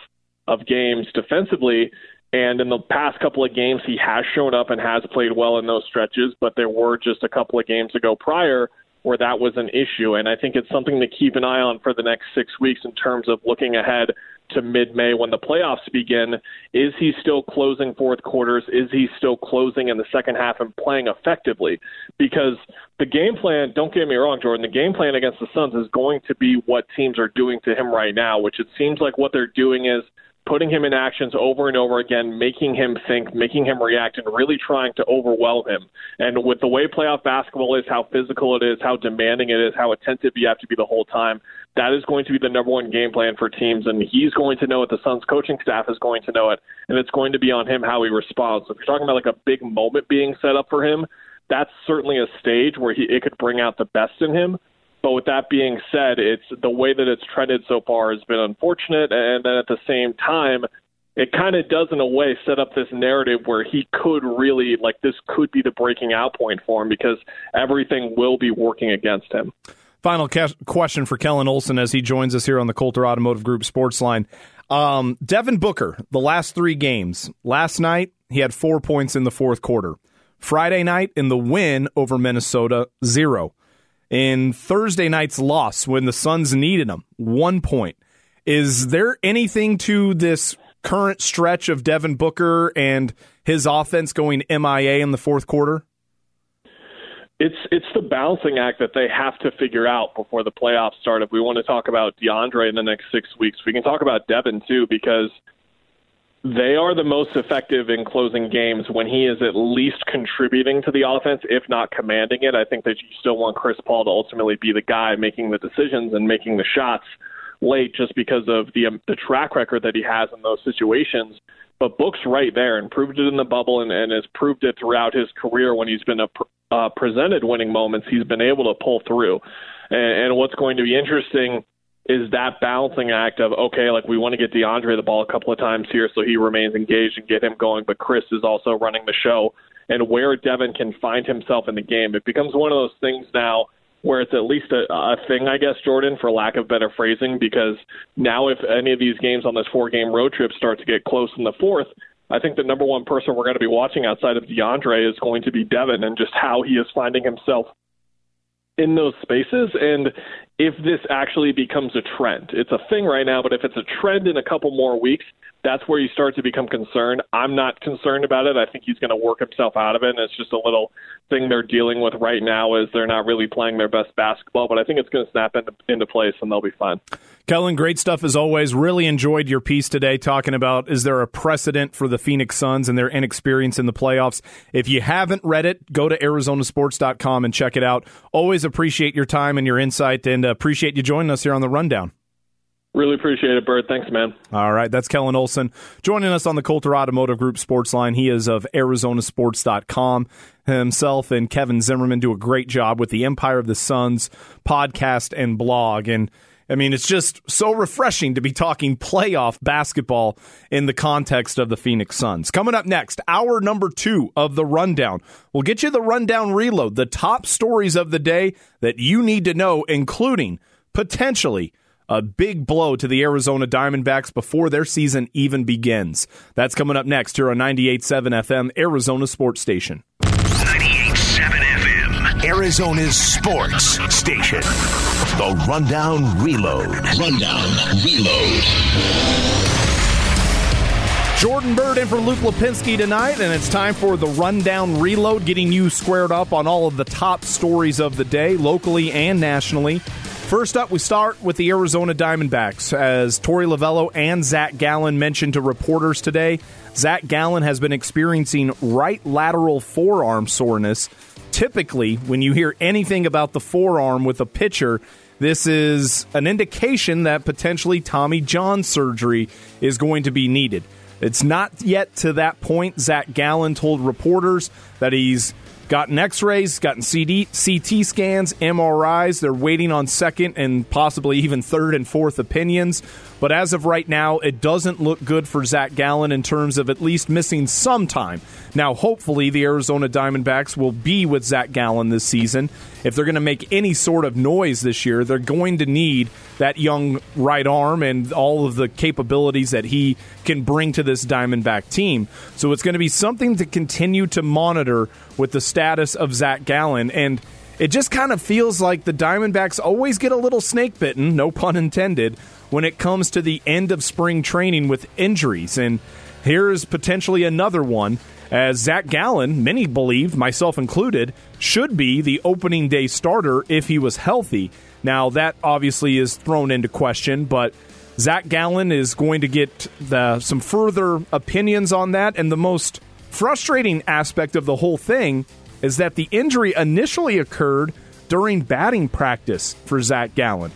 of games defensively. And in the past couple of games, he has shown up and has played well in those stretches, but there were just a couple of games ago prior where that was an issue. And I think it's something to keep an eye on for the next six weeks in terms of looking ahead to mid May when the playoffs begin. Is he still closing fourth quarters? Is he still closing in the second half and playing effectively? Because the game plan, don't get me wrong, Jordan, the game plan against the Suns is going to be what teams are doing to him right now, which it seems like what they're doing is putting him in actions over and over again, making him think, making him react, and really trying to overwhelm him. And with the way playoff basketball is, how physical it is, how demanding it is, how attentive you have to be the whole time, that is going to be the number one game plan for teams. And he's going to know it. The Suns coaching staff is going to know it. And it's going to be on him how he responds. So if you're talking about like a big moment being set up for him, that's certainly a stage where he, it could bring out the best in him. But with that being said, it's the way that it's trended so far has been unfortunate, and then at the same time, it kind of does in a way set up this narrative where he could really like this could be the breaking out point for him because everything will be working against him. Final question for Kellen Olson as he joins us here on the Coulter Automotive Group Sports Line. Um, Devin Booker, the last three games. Last night, he had four points in the fourth quarter. Friday night, in the win over Minnesota, zero in Thursday night's loss when the Suns needed him, one point. Is there anything to this current stretch of Devin Booker and his offense going MIA in the fourth quarter? It's it's the balancing act that they have to figure out before the playoffs start. If we want to talk about DeAndre in the next six weeks, we can talk about Devin too because they are the most effective in closing games when he is at least contributing to the offense, if not commanding it. I think that you still want Chris Paul to ultimately be the guy making the decisions and making the shots late, just because of the um, the track record that he has in those situations. But Book's right there and proved it in the bubble and, and has proved it throughout his career when he's been a, uh, presented winning moments. He's been able to pull through. And, and what's going to be interesting is that balancing act of okay, like we want to get DeAndre the ball a couple of times here so he remains engaged and get him going, but Chris is also running the show. And where Devin can find himself in the game, it becomes one of those things now where it's at least a, a thing, I guess, Jordan, for lack of better phrasing, because now if any of these games on this four game road trip start to get close in the fourth, I think the number one person we're going to be watching outside of DeAndre is going to be Devin and just how he is finding himself in those spaces and if this actually becomes a trend. It's a thing right now, but if it's a trend in a couple more weeks, that's where you start to become concerned. I'm not concerned about it. I think he's going to work himself out of it. And it's just a little thing they're dealing with right now is they're not really playing their best basketball, but I think it's going to snap into, into place and they'll be fine. Kellen, great stuff as always. Really enjoyed your piece today talking about is there a precedent for the Phoenix Suns and their inexperience in the playoffs? If you haven't read it, go to arizonasports.com and check it out. Always appreciate your time and your insight and uh, appreciate you joining us here on the rundown. Really appreciate it, Byrd. Thanks, man. All right. That's Kellen Olson joining us on the Coulter Automotive Group Sports Line. He is of Arizonasports.com. Himself and Kevin Zimmerman do a great job with the Empire of the Suns podcast and blog. And I mean, it's just so refreshing to be talking playoff basketball in the context of the Phoenix Suns. Coming up next, hour number two of the rundown. We'll get you the rundown reload, the top stories of the day that you need to know, including potentially a big blow to the Arizona Diamondbacks before their season even begins. That's coming up next here on 98.7 FM, Arizona Sports Station. 98.7 FM. Arizona's sports station. The Rundown Reload. Rundown Reload. Jordan Byrd in for Luke Lapinski tonight, and it's time for the Rundown Reload, getting you squared up on all of the top stories of the day, locally and nationally. First up, we start with the Arizona Diamondbacks. As Torey Lovullo and Zac Gallen mentioned to reporters today, Zac Gallen has been experiencing right lateral forearm soreness. Typically, when you hear anything about the forearm with a pitcher, this is an indication that potentially Tommy John surgery is going to be needed. It's not yet to that point. Zac Gallen told reporters that he's gotten x rays, gotten CD, CT scans, MRIs. They're waiting on second and possibly even third and fourth opinions. But as of right now, it doesn't look good for Zac Gallen in terms of at least missing some time. Now, hopefully, the Arizona Diamondbacks will be with Zac Gallen this season. If they're going to make any sort of noise this year, they're going to need that young right arm and all of the capabilities that he can bring to this Diamondback team. So it's going to be something to continue to monitor with the status of Zac Gallen. And it just kind of feels like the Diamondbacks always get a little snake bitten, no pun intended, when it comes to the end of spring training with injuries. And here's potentially another one, as Zac Gallen, many believe, myself included, should be the opening day starter if he was healthy. Now, that obviously is thrown into question, but Zac Gallen is going to get the, some further opinions on that. And the most frustrating aspect of the whole thing is that the injury initially occurred during batting practice for Zac Gallen.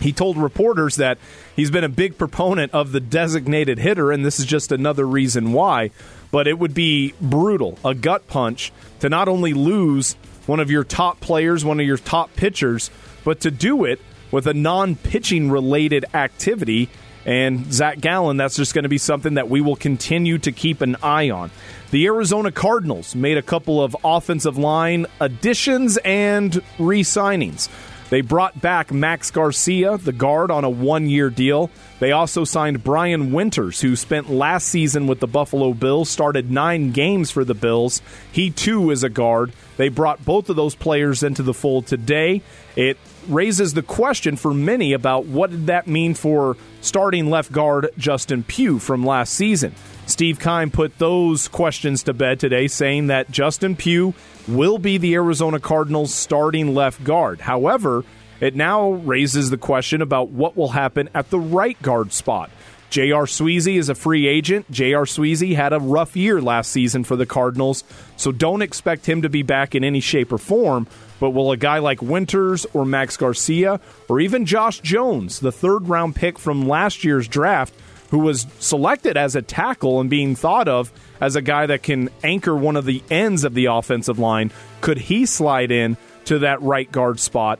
He told reporters that he's been a big proponent of the designated hitter, and this is just another reason why. But it would be brutal, a gut punch, to not only lose one of your top players, one of your top pitchers, but to do it with a non pitching related activity. And Zac Gallen, that's just going to be something that we will continue to keep an eye on. The Arizona Cardinals made a couple of offensive line additions and re signings. They brought back Max Garcia, the guard, on a one year deal. They also signed Brian Winters, who spent last season with the Buffalo Bills, started nine games for the Bills. He too is a guard. They brought both of those players into the fold today. It raises the question for many about what did that mean for starting left guard Justin Pugh from last season. Steve Keim put those questions to bed today, saying that Justin Pugh will be the Arizona Cardinals' starting left guard. However, it now raises the question about what will happen at the right guard spot. J.R. Sweezy is a free agent. J.R. Sweezy had a rough year last season for the Cardinals, so don't expect him to be back in any shape or form. But will a guy like Winters or Max Garcia or even Josh Jones, the third round pick from last year's draft, who was selected as a tackle and being thought of as a guy that can anchor one of the ends of the offensive line, could he slide in to that right guard spot?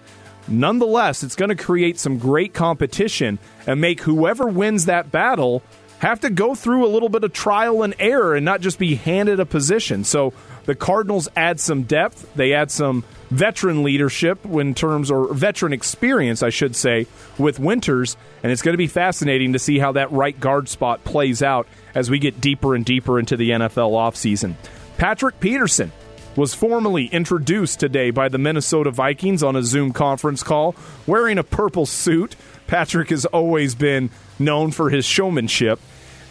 Nonetheless, it's going to create some great competition and make whoever wins that battle have to go through a little bit of trial and error and not just be handed a position. So the Cardinals add some depth, they add some veteran leadership in terms or veteran experience, I should say, with Winters, and it's going to be fascinating to see how that right guard spot plays out as we get deeper and deeper into the NFL offseason. Patrick Peterson was formally introduced today by the Minnesota Vikings on a Zoom conference call wearing a purple suit. Patrick has always been known for his showmanship,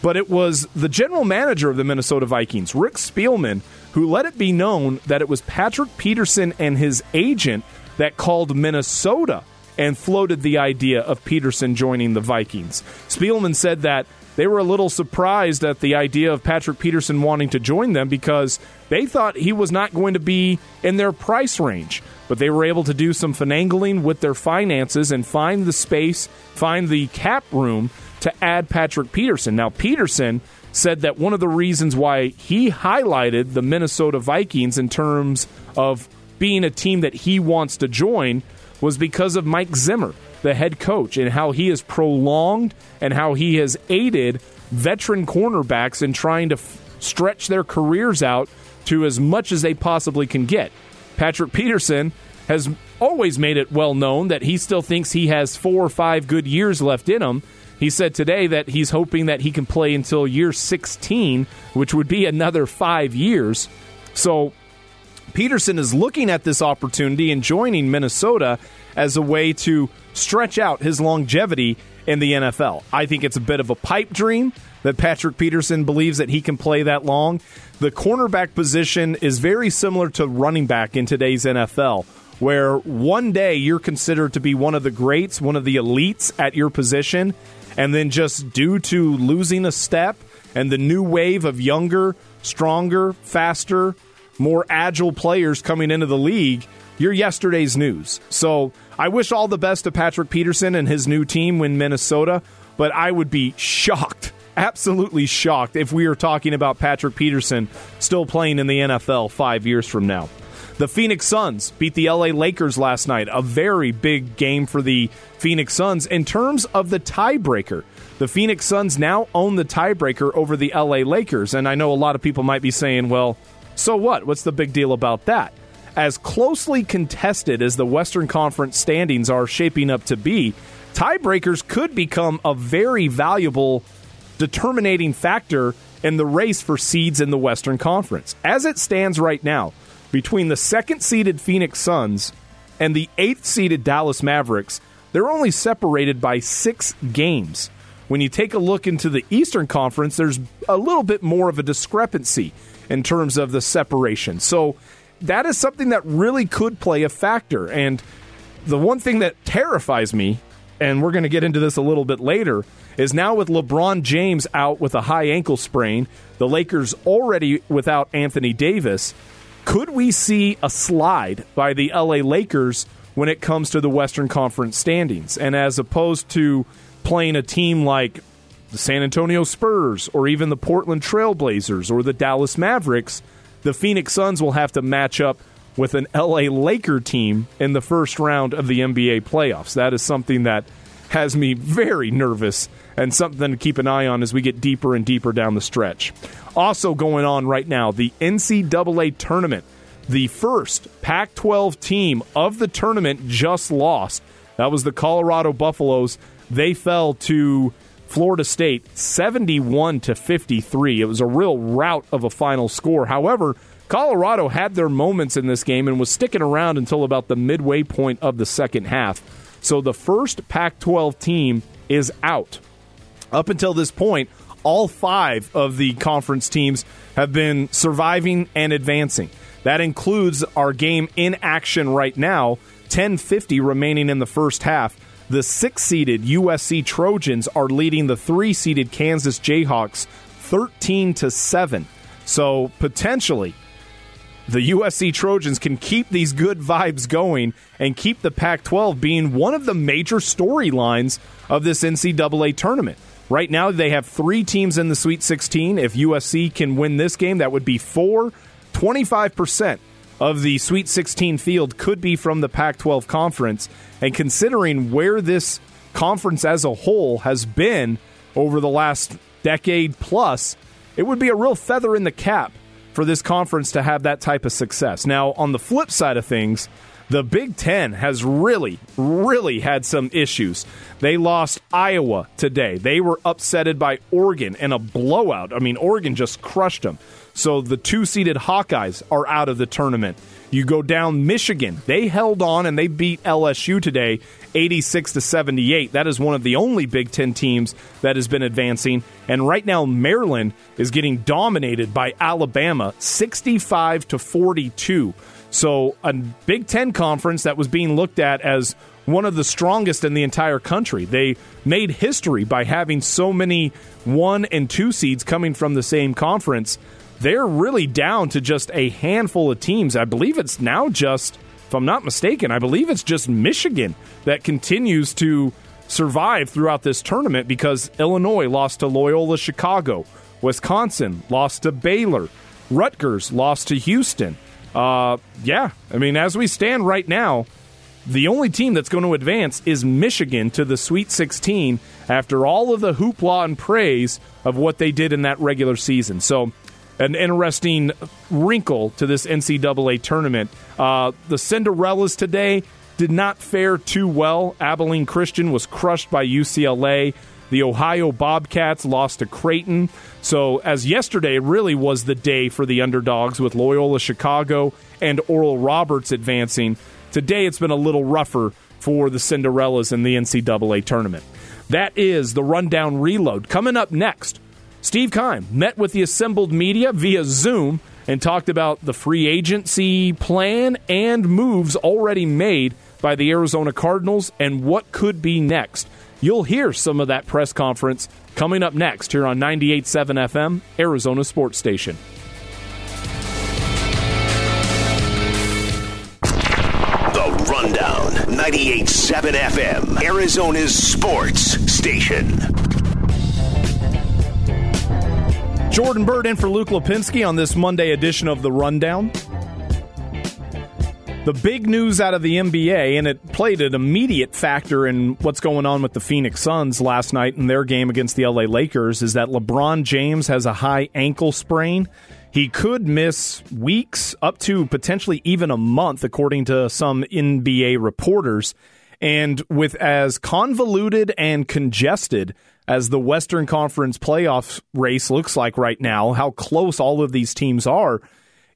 but it was the general manager of the Minnesota Vikings, Rick Spielman, who let it be known that it was Patrick Peterson and his agent that called Minnesota and floated the idea of Peterson joining the Vikings. Spielman said that they were a little surprised at the idea of Patrick Peterson wanting to join them because they thought he was not going to be in their price range. But they were able to do some finagling with their finances and find the space, find the cap room to add Patrick Peterson. Now, Peterson said that one of the reasons why he highlighted the Minnesota Vikings in terms of being a team that he wants to join was because of Mike Zimmer, the head coach, and how he has prolonged and how he has aided veteran cornerbacks in trying to f- stretch their careers out to as much as they possibly can get. Patrick Peterson has always made it well known that he still thinks he has four or five good years left in him. He said today that he's hoping that he can play until year 16, which would be another five years. So Peterson is looking at this opportunity and joining Minnesota as a way to stretch out his longevity in the NFL. I think it's a bit of a pipe dream that Patrick Peterson believes that he can play that long. The cornerback position is very similar to running back in today's NFL, where one day you're considered to be one of the greats, one of the elites at your position, and then just due to losing a step and the new wave of younger, stronger, faster, more agile players coming into the league, you're yesterday's news. So I wish all the best to Patrick Peterson and his new team when Minnesota, but I would be shocked, absolutely shocked, if we are talking about Patrick Peterson still playing in the NFL five years from now. The Phoenix Suns beat the LA Lakers last night, a very big game for the Phoenix Suns in terms of the tiebreaker. The Phoenix Suns now own the tiebreaker over the LA Lakers, and I know a lot of people might be saying, well, so what? What's the big deal about that? As closely contested as the Western Conference standings are shaping up to be, tiebreakers could become a very valuable determining factor in the race for seeds in the Western Conference. As it stands right now, between the second seeded Phoenix Suns and the eighth seeded Dallas Mavericks, they're only separated by six games. When you take a look into the Eastern Conference, there's a little bit more of a discrepancy in terms of the separation. So that is something that really could play a factor. And the one thing that terrifies me, and we're going to get into this a little bit later, is now with LeBron James out with a high ankle sprain, the Lakers already without Anthony Davis. Could we see a slide by the LA Lakers when it comes to the Western Conference standings? And as opposed to playing a team like the San Antonio Spurs or even the Portland Trailblazers or the Dallas Mavericks, the Phoenix Suns will have to match up with an LA Laker team in the first round of the NBA playoffs. That is something that has me very nervous and something to keep an eye on as we get deeper and deeper down the stretch. Also going on right now, the NCAA tournament. The first Pac 12 team of the tournament just lost. That was the Colorado Buffaloes. They fell to Florida State 71 to 53. It was a real rout of a final score. However, Colorado had their moments in this game and was sticking around until about the midway point of the second half. So the first Pac 12 team is out. Up until this point, all five of the conference teams have been surviving and advancing. That includes our game in action right now, 1050 remaining in the first half. The six seeded USC Trojans are leading the three seeded Kansas Jayhawks 13 to 7. So potentially, the USC Trojans can keep these good vibes going and keep the Pac 12 being one of the major storylines of this NCAA tournament. Right now, they have three teams in the Sweet 16. If USC can win this game, that would be four. 25% of the Sweet 16 field could be from the Pac 12 conference. And considering where this conference as a whole has been over the last decade plus, it would be a real feather in the cap for this conference to have that type of success. Now, on the flip side of things, the Big Ten has really, really had some issues. They lost Iowa today. They were upsetted by Oregon in a blowout. I mean, Oregon just crushed them. So the two seeded Hawkeyes are out of the tournament. You go down Michigan. They held on and they beat LSU today 86 to 78. That is one of the only Big 10 teams that has been advancing. And right now Maryland is getting dominated by Alabama 65 to 42. So a Big 10 conference that was being looked at as one of the strongest in the entire country. They made history by having so many 1 and 2 seeds coming from the same conference they're really down to just a handful of teams. I believe it's now just, if I'm not mistaken, I believe it's just Michigan that continues to survive throughout this tournament because Illinois lost to Loyola Chicago, Wisconsin lost to Baylor, Rutgers lost to Houston. Uh, yeah, I mean, as we stand right now, the only team that's going to advance is Michigan to the Sweet 16 after all of the hoopla and praise of what they did in that regular season. So an interesting wrinkle to this NCAA tournament. Uh, the Cinderellas today did not fare too well. Abilene Christian was crushed by UCLA. The Ohio Bobcats lost to Creighton. So, as yesterday really was the day for the underdogs with Loyola Chicago and Oral Roberts advancing, today it's been a little rougher for the Cinderellas in the NCAA tournament. That is the rundown reload. Coming up next, Steve Keim met with the assembled media via Zoom and talked about the free agency plan and moves already made by the Arizona Cardinals and what could be next. You'll hear some of that press conference coming up next here on 98.7 FM, Arizona Sports Station. The Rundown, 98.7 FM, Arizona's sports station. Jordan Byrd in for Luke Lapinski on this Monday edition of The Rundown. The big news out of the NBA, and it played an immediate factor in what's going on with the Phoenix Suns last night in their game against the LA Lakers, is that LeBron James has a high ankle sprain. He could miss weeks, up to potentially even a month, according to some NBA reporters. And with as convoluted and congested as the Western Conference playoff race looks like right now, how close all of these teams are,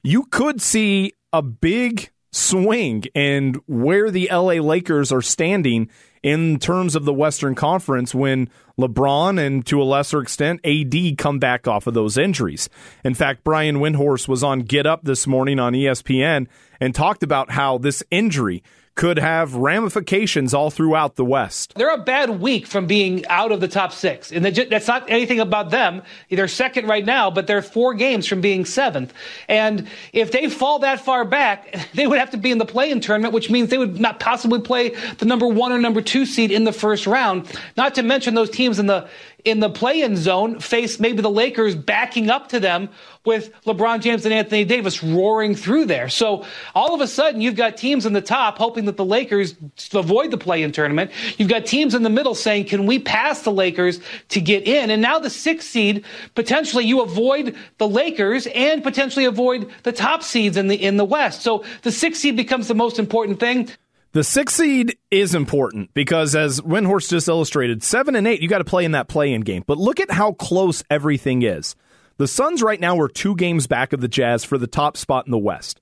you could see a big swing and where the LA Lakers are standing in terms of the Western Conference when LeBron and to a lesser extent AD come back off of those injuries. In fact, Brian Windhorst was on Get Up this morning on ESPN and talked about how this injury could have ramifications all throughout the West. They're a bad week from being out of the top six. And that's not anything about them. They're second right now, but they're four games from being seventh. And if they fall that far back, they would have to be in the play in tournament, which means they would not possibly play the number one or number two seed in the first round. Not to mention those teams in the in the play-in zone face maybe the Lakers backing up to them with LeBron James and Anthony Davis roaring through there. So all of a sudden you've got teams in the top hoping that the Lakers avoid the play-in tournament. You've got teams in the middle saying, "Can we pass the Lakers to get in?" And now the 6th seed potentially you avoid the Lakers and potentially avoid the top seeds in the in the West. So the 6th seed becomes the most important thing. The six seed is important because, as Windhorst just illustrated, seven and eight, you got to play in that play in game. But look at how close everything is. The Suns right now are two games back of the Jazz for the top spot in the West.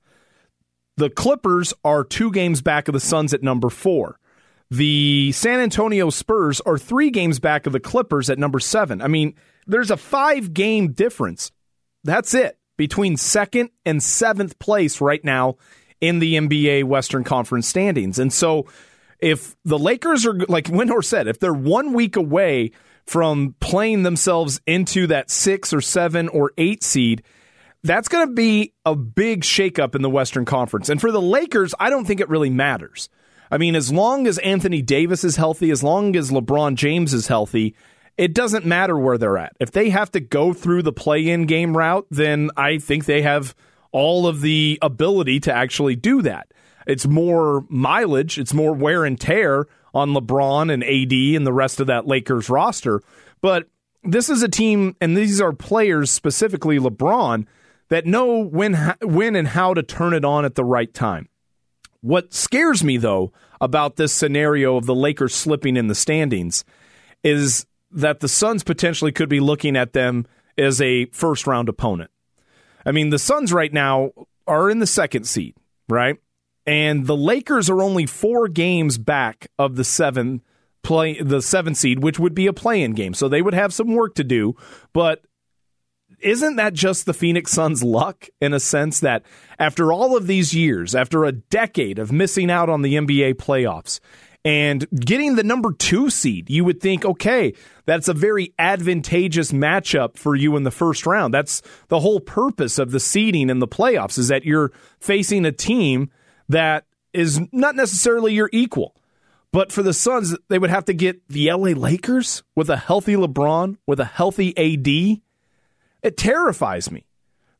The Clippers are two games back of the Suns at number four. The San Antonio Spurs are three games back of the Clippers at number seven. I mean, there's a five game difference. That's it between second and seventh place right now in the NBA Western Conference standings. And so if the Lakers are, like Windhorst said, if they're one week away from playing themselves into that six or seven or eight seed, that's going to be a big shakeup in the Western Conference. And for the Lakers, I don't think it really matters. I mean, as long as Anthony Davis is healthy, as long as LeBron James is healthy, it doesn't matter where they're at. If they have to go through the play in game route, then I think they have all of the ability to actually do that. It's more mileage, it's more wear and tear on LeBron and AD and the rest of that Lakers roster. But this is a team, and these are players, specifically LeBron, that know when, when and how to turn it on at the right time. What scares me, though, about this scenario of the Lakers slipping in the standings is that the Suns potentially could be looking at them as a first round opponent. I mean, the Suns right now are in the second seed, right? And the Lakers are only four games back of the seven play the seven seed, which would be a play-in game. So they would have some work to do. But isn't that just the Phoenix Suns' luck in a sense that after all of these years, after a decade of missing out on the NBA playoffs, and getting the number two seed, you would think, okay, that's a very advantageous matchup for you in the first round. That's the whole purpose of the seeding in the playoffs is that you're facing a team that is not necessarily your equal. But for the Suns, they would have to get the LA Lakers with a healthy LeBron, with a healthy AD. It terrifies me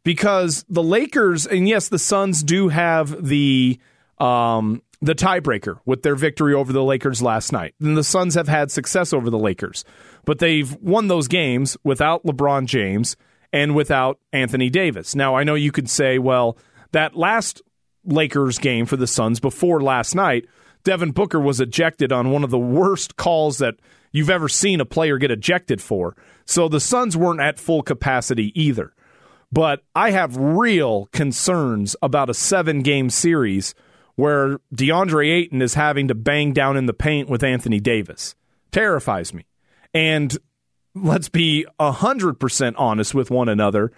because the Lakers, and yes, the Suns do have the um, the tiebreaker with their victory over the Lakers last night. And the Suns have had success over the Lakers, but they've won those games without LeBron James and without Anthony Davis. Now, I know you could say, well, that last Lakers game for the Suns before last night, Devin Booker was ejected on one of the worst calls that you've ever seen a player get ejected for. So the Suns weren't at full capacity either. But I have real concerns about a seven game series where DeAndre Ayton is having to bang down in the paint with Anthony Davis. Terrifies me. And let's be 100% honest with one another.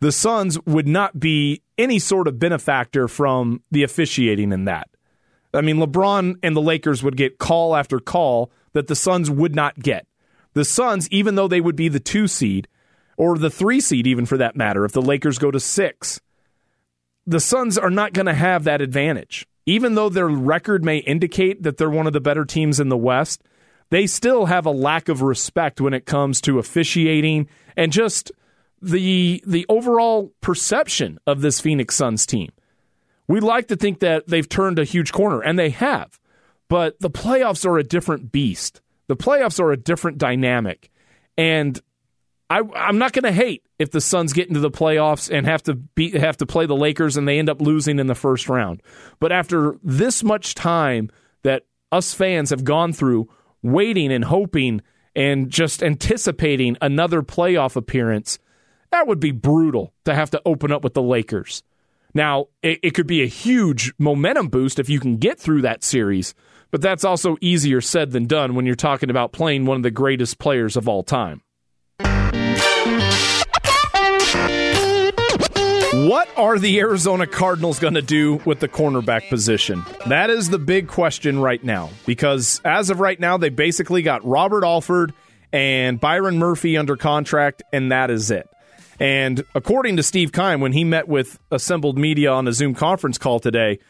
The Suns would not be any sort of benefactor from the officiating in that. I mean, LeBron and the Lakers would get call after call that the Suns would not get. The Suns, even though they would be the two seed, or the three seed, even for that matter, if the Lakers go to six, the Suns are not going to have that advantage. Even though their record may indicate that they're one of the better teams in the West, they still have a lack of respect when it comes to officiating and just the the overall perception of this Phoenix Suns team. We like to think that they've turned a huge corner, and they have. But the playoffs are a different beast. The playoffs are a different dynamic. And I, am not going to hate if the Suns get into the playoffs and have to beat, have to play the Lakers and they end up losing in the first round. But after this much time that us fans have gone through, waiting and hoping and just anticipating another playoff appearance, that would be brutal to have to open up with the Lakers. Now, it, it, could be a huge momentum boost if you can get through that series, but that's also easier said than done when you're talking about playing one of the greatest players of all time. What are the Arizona Cardinals going to do with the cornerback position? That is the big question right now because as of right now, they basically got Robert Alford and Byron Murphy under contract, and that is it. And according to Steve Keim, when he met with assembled media on a Zoom conference call today,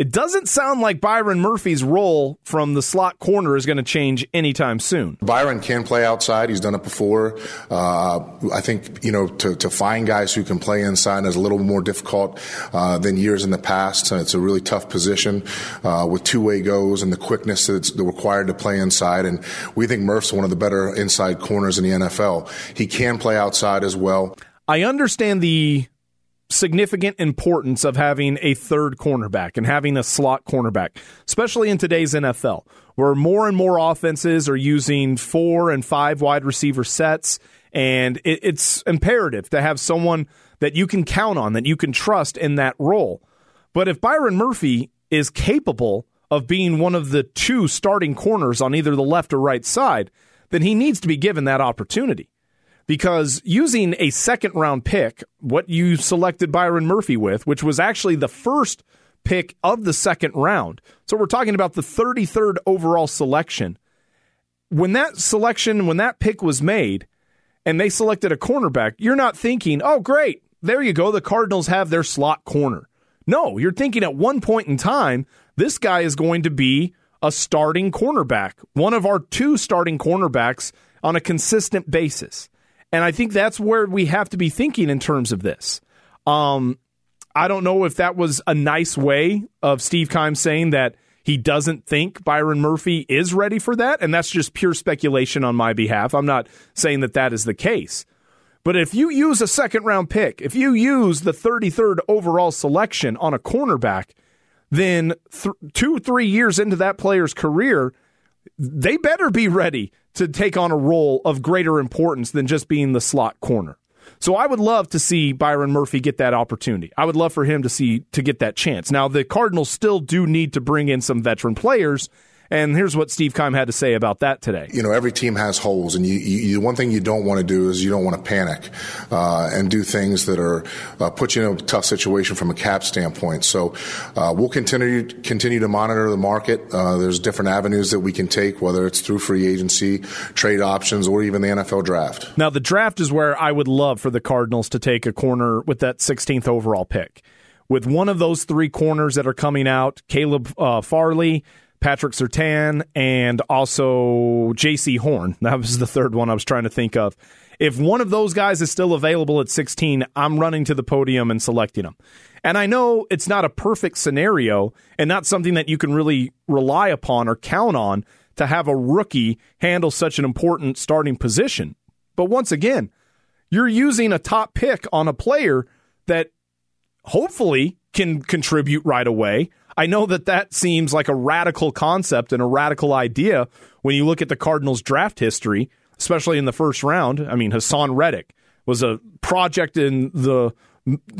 it doesn't sound like Byron Murphy's role from the slot corner is going to change anytime soon. Byron can play outside. He's done it before. Uh, I think, you know, to, to, find guys who can play inside is a little more difficult uh, than years in the past. It's a really tough position uh, with two way goes and the quickness that's required to play inside. And we think Murph's one of the better inside corners in the NFL. He can play outside as well. I understand the significant importance of having a third cornerback and having a slot cornerback, especially in today's NFL, where more and more offenses are using four and five wide receiver sets. And it's imperative to have someone that you can count on, that you can trust in that role. But if Byron Murphy is capable of being one of the two starting corners on either the left or right side, then he needs to be given that opportunity because using a second round pick, what you selected Byron Murphy with, which was actually the first pick of the second round. So we're talking about the 33rd overall selection. When that selection, when that pick was made and they selected a cornerback, you're not thinking, oh, great, there you go. The Cardinals have their slot corner. No, you're thinking at one point in time, this guy is going to be a starting cornerback, one of our two starting cornerbacks on a consistent basis. And I think that's where we have to be thinking in terms of this. Um, I don't know if that was a nice way of Steve Keim saying that he doesn't think Byron Murphy is ready for that. And that's just pure speculation on my behalf. I'm not saying that that is the case. But if you use a second round pick, if you use the 33rd overall selection on a cornerback, then th- two, three years into that player's career, they better be ready to take on a role of greater importance than just being the slot corner. So I would love to see Byron Murphy get that opportunity. I would love for him to see to get that chance. Now the Cardinals still do need to bring in some veteran players and here's what Steve Keim had to say about that today. You know, every team has holes, and you, you one thing you don't want to do is you don't want to panic uh, and do things that are uh, put you in a tough situation from a cap standpoint. So uh, we'll continue continue to monitor the market. Uh, there's different avenues that we can take, whether it's through free agency, trade options, or even the NFL draft. Now, the draft is where I would love for the Cardinals to take a corner with that 16th overall pick. With one of those three corners that are coming out, Caleb uh, Farley, Patrick Surtain, and also Jaycee Horn. That was the third one I was trying to think of. If one of those guys is still available at 16, I'm running to the podium and selecting them. And I know it's not a perfect scenario and not something that you can really rely upon or count on to have a rookie handle such an important starting position. But once again, you're using a top pick on a player that hopefully can contribute right away. I know that that seems like a radical concept and a radical idea when you look at the Cardinals' draft history, especially in the first round. I mean, Haason Reddick was a project in the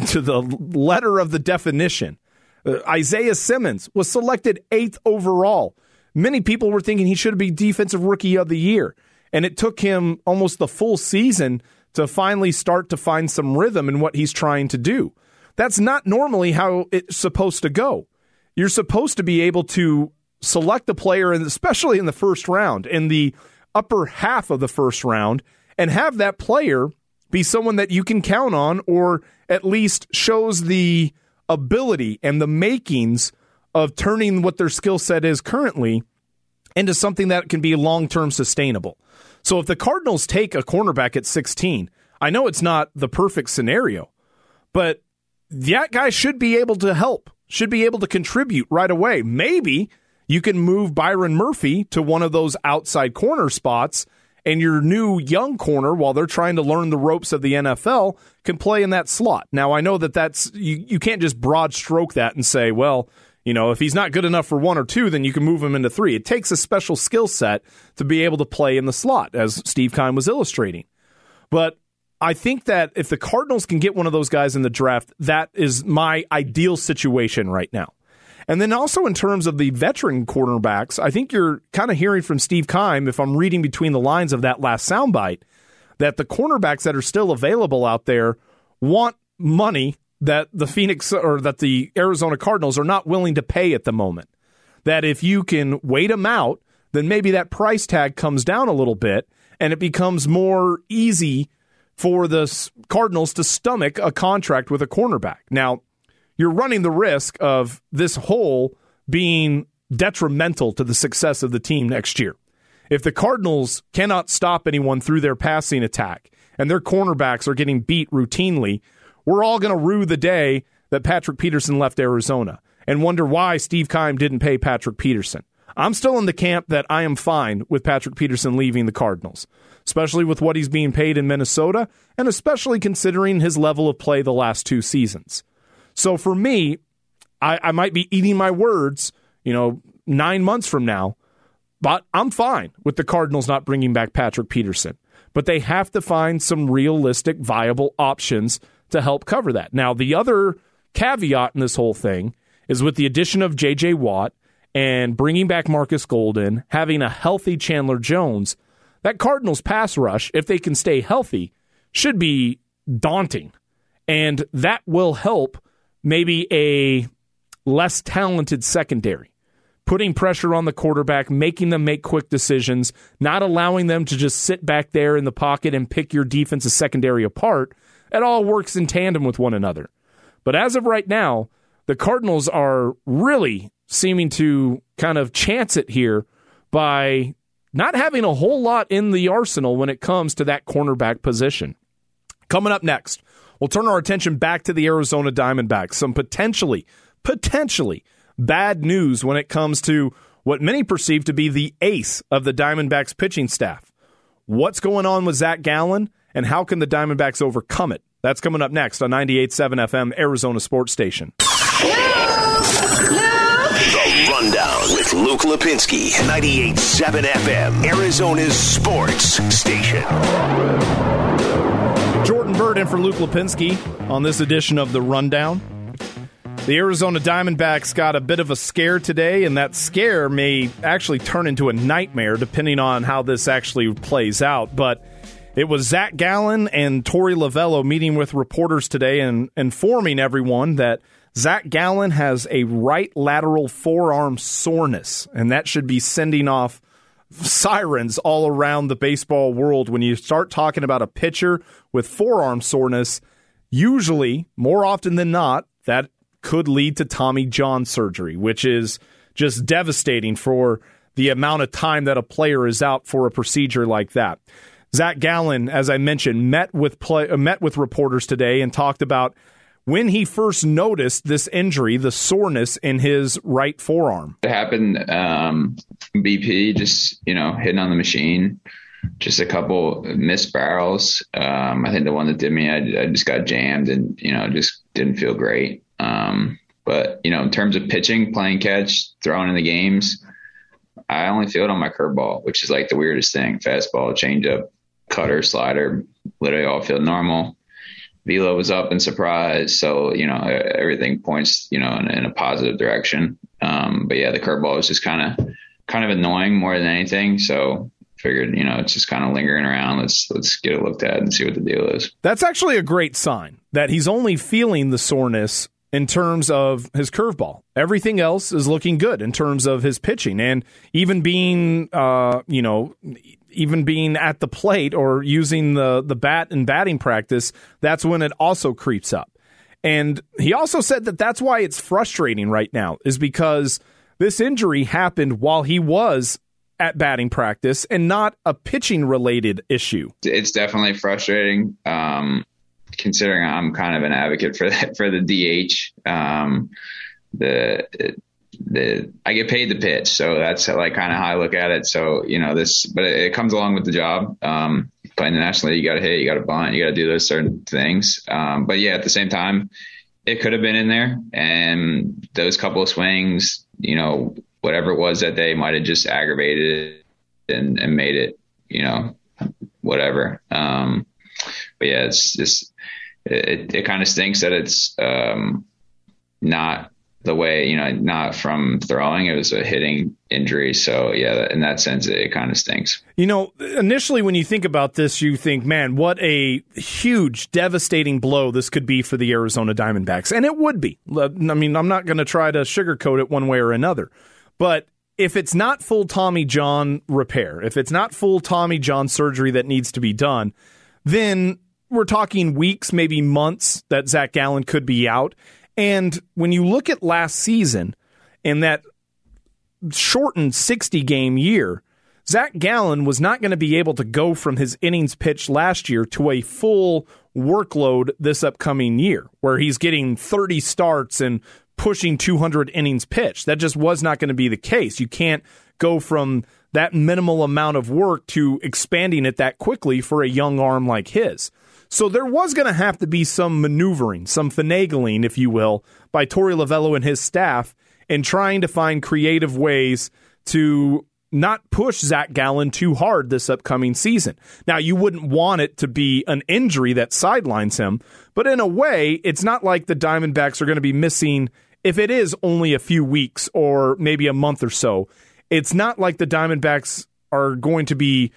to the letter of the definition. Uh, Isaiah Simmons was selected eighth overall. Many people were thinking he should be defensive rookie of the year, and it took him almost the full season to finally start to find some rhythm in what he's trying to do. That's not normally how it's supposed to go. You're supposed to be able to select a player, and especially in the first round, in the upper half of the first round, and have that player be someone that you can count on, or at least shows the ability and the makings of turning what their skill set is currently into something that can be long term sustainable. So if the Cardinals take a cornerback at 16, I know it's not the perfect scenario, but that guy should be able to help, should be able to contribute right away. Maybe you can move Byron Murphy to one of those outside corner spots, and your new young corner, while they're trying to learn the ropes of the NFL, can play in that slot. Now, I know that that's you, you can't just broad stroke that and say, well, you know, if he's not good enough for one or two, then you can move him into three. It takes a special skill set to be able to play in the slot, as Steve Keim was illustrating. But I think that if the Cardinals can get one of those guys in the draft, that is my ideal situation right now. And then also in terms of the veteran cornerbacks, I think you're kind of hearing from Steve Keim, if I'm reading between the lines of that last soundbite, that the cornerbacks that are still available out there want money that the Phoenix or that the Arizona Cardinals are not willing to pay at the moment. That if you can wait them out, then maybe that price tag comes down a little bit and it becomes more easy for the Cardinals to stomach a contract with a cornerback. Now, you're running the risk of this hole being detrimental to the success of the team next year. If the Cardinals cannot stop anyone through their passing attack and their cornerbacks are getting beat routinely, we're all going to rue the day that Patrick Peterson left Arizona and wonder why Steve Keim didn't pay Patrick Peterson. I'm still in the camp that I am fine with Patrick Peterson leaving the Cardinals, especially with what he's being paid in Minnesota and especially considering his level of play the last two seasons. So for me, I, I might be eating my words, you know, nine months from now, but I'm fine with the Cardinals not bringing back Patrick Peterson. But they have to find some realistic, viable options to help cover that. Now, the other caveat in this whole thing is with the addition of J.J. Watt and bringing back Marcus Golden, having a healthy Chandler Jones, that Cardinals pass rush, if they can stay healthy, should be daunting. And that will help maybe a less talented secondary, putting pressure on the quarterback, making them make quick decisions, not allowing them to just sit back there in the pocket and pick your defensive secondary apart it all works in tandem with one another. But as of right now, the Cardinals are really seeming to kind of chance it here by not having a whole lot in the arsenal when it comes to that cornerback position. Coming up next, we'll turn our attention back to the Arizona Diamondbacks. Some potentially, potentially bad news when it comes to what many perceive to be the ace of the Diamondbacks pitching staff. What's going on with Zac Gallen? and how can the Diamondbacks overcome it? That's coming up next on 98.7 FM, Arizona Sports Station. The Rundown with Luke Lapinski, 98.7 FM, Arizona's sports station. Jordan Byrd in for Luke Lapinski on this edition of The Rundown. The Arizona Diamondbacks got a bit of a scare today, and that scare may actually turn into a nightmare depending on how this actually plays out. But it was Zac Gallen and Torey Lovullo meeting with reporters today and informing everyone that Zac Gallen has a right lateral forearm soreness, and that should be sending off sirens all around the baseball world. When you start talking about a pitcher with forearm soreness, usually, more often than not, that could lead to Tommy John surgery, which is just devastating for the amount of time that a player is out for a procedure like that. Zac Gallen, as I mentioned, met with play, uh, met with reporters today and talked about when he first noticed this injury, the soreness in his right forearm. It happened um, BP, just you know, hitting on the machine, just a couple missed barrels. Um, I think the one that did me, I, I, just got jammed and you know, just didn't feel great. Um, But you know, in terms of pitching, playing catch, throwing in the games, I only feel it on my curveball, which is like the weirdest thing. Fastball, changeup, cutter, slider, literally all feel normal. Velo was up and surprise, so you know everything points you know in, in a positive direction. Um, but yeah, the curveball was just kind of kind of annoying more than anything. So figured, you know, it's just kind of lingering around. Let's let's get it looked at and see what the deal is. That's actually a great sign that he's only feeling the soreness in terms of his curveball. Everything else is looking good in terms of his pitching and even being, uh, you know, even being at the plate or using the the bat in batting practice. That's when it also creeps up. And he also said that that's why it's frustrating right now is because this injury happened while he was at batting practice and not a pitching related issue. It's definitely frustrating. Um, considering I'm kind of an advocate for that, for the DH. Um, the the I get paid to pitch, so that's like kind of how I look at it. So you know this, but it, it comes along with the job. Um, playing the national league, you got to hit, you got to bunt, you got to do those certain things. Um, but yeah, at the same time, it could have been in there, and those couple of swings you know, whatever it was that day might have just aggravated it and, and made it, you know, whatever. Um, but yeah, it's just, it, it kind of stinks that it's, um, not the way, you know, not from throwing, it was a hitting injury. So yeah, in that sense, it, kind of stinks. You know, initially when you think about this, you think, man, what a huge, devastating blow this could be for the Arizona Diamondbacks. And it would be. I mean, I'm not going to try to sugarcoat it one way or another. But if it's not full Tommy John repair, if it's not full Tommy John surgery that needs to be done, then we're talking weeks, maybe months that Zac Gallen could be out. And when you look at last season in that shortened 60 game year, Zac Gallen was not going to be able to go from his innings pitched last year to a full workload this upcoming year, where he's getting 30 starts and pushing 200 innings pitched. That just was not going to be the case. You can't go from that minimal amount of work to expanding it that quickly for a young arm like his. So there was going to have to be some maneuvering, some finagling, if you will, by Torey Lovullo and his staff in trying to find creative ways to not push Zac Gallen too hard this upcoming season. Now, you wouldn't want it to be an injury that sidelines him, but in a way, it's not like the Diamondbacks are going to be missing, if it is only a few weeks or maybe a month or so, it's not like the Diamondbacks are going to be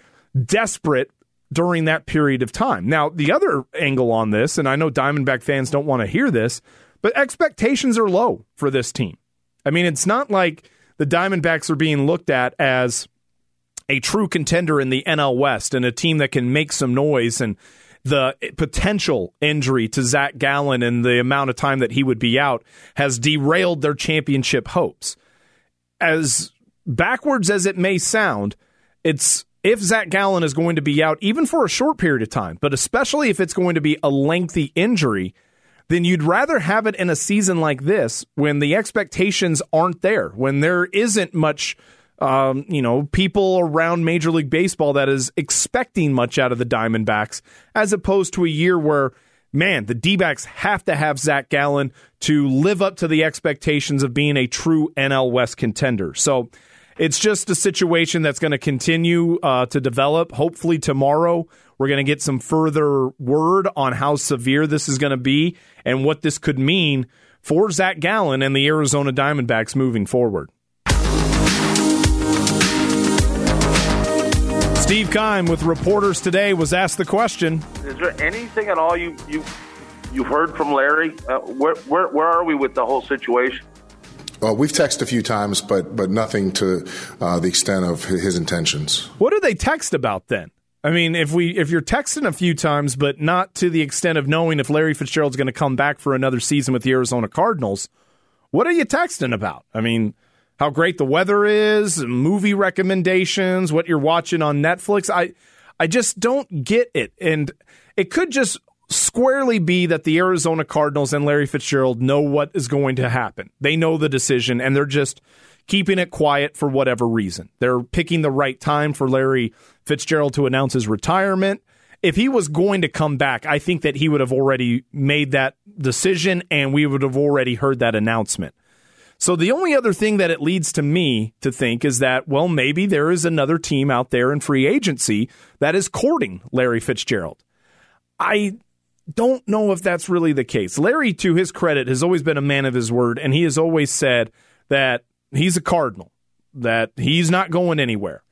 desperate during that period of time. Now, the other angle on this, and I know Diamondback fans don't want to hear this, but expectations are low for this team. I mean, it's not like the Diamondbacks are being looked at as a true contender in the NL West and a team that can make some noise and the potential injury to Zac Gallen and the amount of time that he would be out has derailed their championship hopes. As backwards as it may sound, it's if Zac Gallen is going to be out, even for a short period of time, but especially if it's going to be a lengthy injury, then you'd rather have it in a season like this when the expectations aren't there, when there isn't much, um, you know, people around Major League Baseball that is expecting much out of the Diamondbacks, as opposed to a year where, man, the D backs have to have Zac Gallen to live up to the expectations of being a true NL West contender. So, it's just a situation that's going to continue uh, to develop. Hopefully, tomorrow we're going to get some further word on how severe this is going to be and what this could mean for Zac Gallen and the Arizona Diamondbacks moving forward. Steve Keim with reporters today was asked the question: Is there anything at all you you you've heard from Larry? Uh, where where where are we with the whole situation? Well, we've texted a few times, but but nothing to uh, the extent of his intentions. What do they text about then? I mean, if we if you're texting a few times, but not to the extent of knowing if Larry Fitzgerald's going to come back for another season with the Arizona Cardinals, what are you texting about? I mean, how great the weather is, movie recommendations, what you're watching on Netflix. I I just don't get it, and it could just squarely be that the Arizona Cardinals and Larry Fitzgerald know what is going to happen. They know the decision and they're just keeping it quiet for whatever reason. They're picking the right time for Larry Fitzgerald to announce his retirement if he was going to come back, I think that he would have already made that decision and we would have already heard that announcement. So the only other thing that it leads to me to think is that, well, maybe there is another team out there in free agency that is courting Larry Fitzgerald. I don't know if that's really the case. Larry, to his credit, has always been a man of his word, and he has always said that he's a Cardinal, that he's not going anywhere.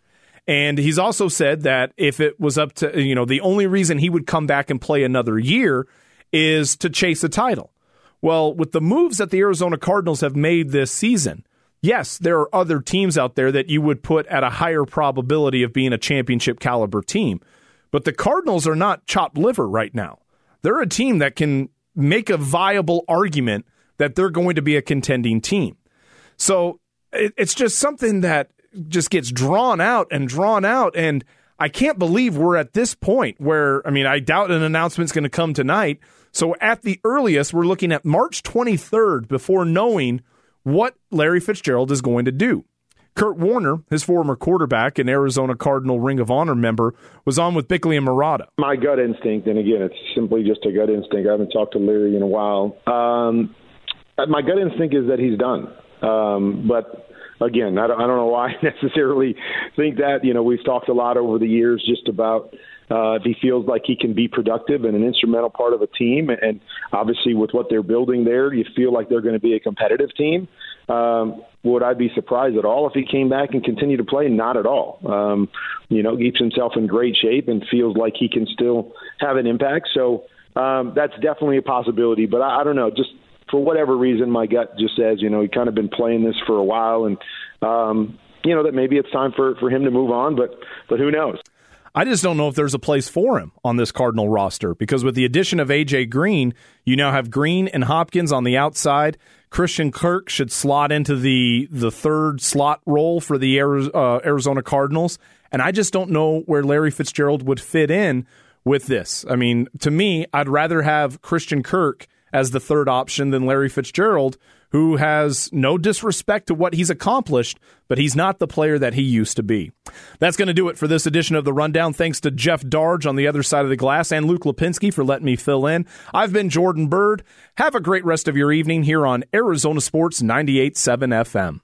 And he's also said that if it was up to, you know, the only reason he would come back and play another year is to chase a title. Well, with the moves that the Arizona Cardinals have made this season, yes, there are other teams out there that you would put at a higher probability of being a championship caliber team. But the Cardinals are not chopped liver right now. They're a team that can make a viable argument that they're going to be a contending team. So it's just something that just gets drawn out and drawn out. And I can't believe we're at this point where, I mean, I doubt an announcement's going to come tonight so at the earliest, we're looking at March 23rd before knowing what Larry Fitzgerald is going to do. Kurt Warner, his former quarterback and Arizona Cardinal Ring of Honor member, was on with Bickley and Marotta. My gut instinct, and again, it's simply just a gut instinct. I haven't talked to Larry in a while. Um, my gut instinct is that he's done. Um, but again, I don't, I don't know why I necessarily think that. You know, we've talked a lot over the years just about uh, if he feels like he can be productive and an instrumental part of a team. And obviously, with what they're building there, you feel like they're going to be a competitive team. Um, would I be surprised at all if he came back and continued to play? Not at all. Um, you know, keeps himself in great shape and feels like he can still have an impact. So um, that's definitely a possibility. But I, I don't know, just for whatever reason, my gut just says, you know, he kind of been playing this for a while, and um, you know that maybe it's time for for him to move on. But but who knows? I just don't know if there's a place for him on this Cardinal roster because with the addition of AJ Green, you now have Green and Hopkins on the outside. Christian Kirk should slot into the the third slot role for the uh, Arizona Cardinals, and I just don't know where Larry Fitzgerald would fit in with this. I mean, to me, I'd rather have Christian Kirk as the third option than Larry Fitzgerald, who has no disrespect to what he's accomplished, but he's not the player that he used to be. That's going to do it for this edition of the Rundown. Thanks to Jeff Darge on the other side of the glass and Luke Lapinski for letting me fill in. I've been Jordan Byrd. Have a great rest of your evening here on Arizona Sports 98.7 FM.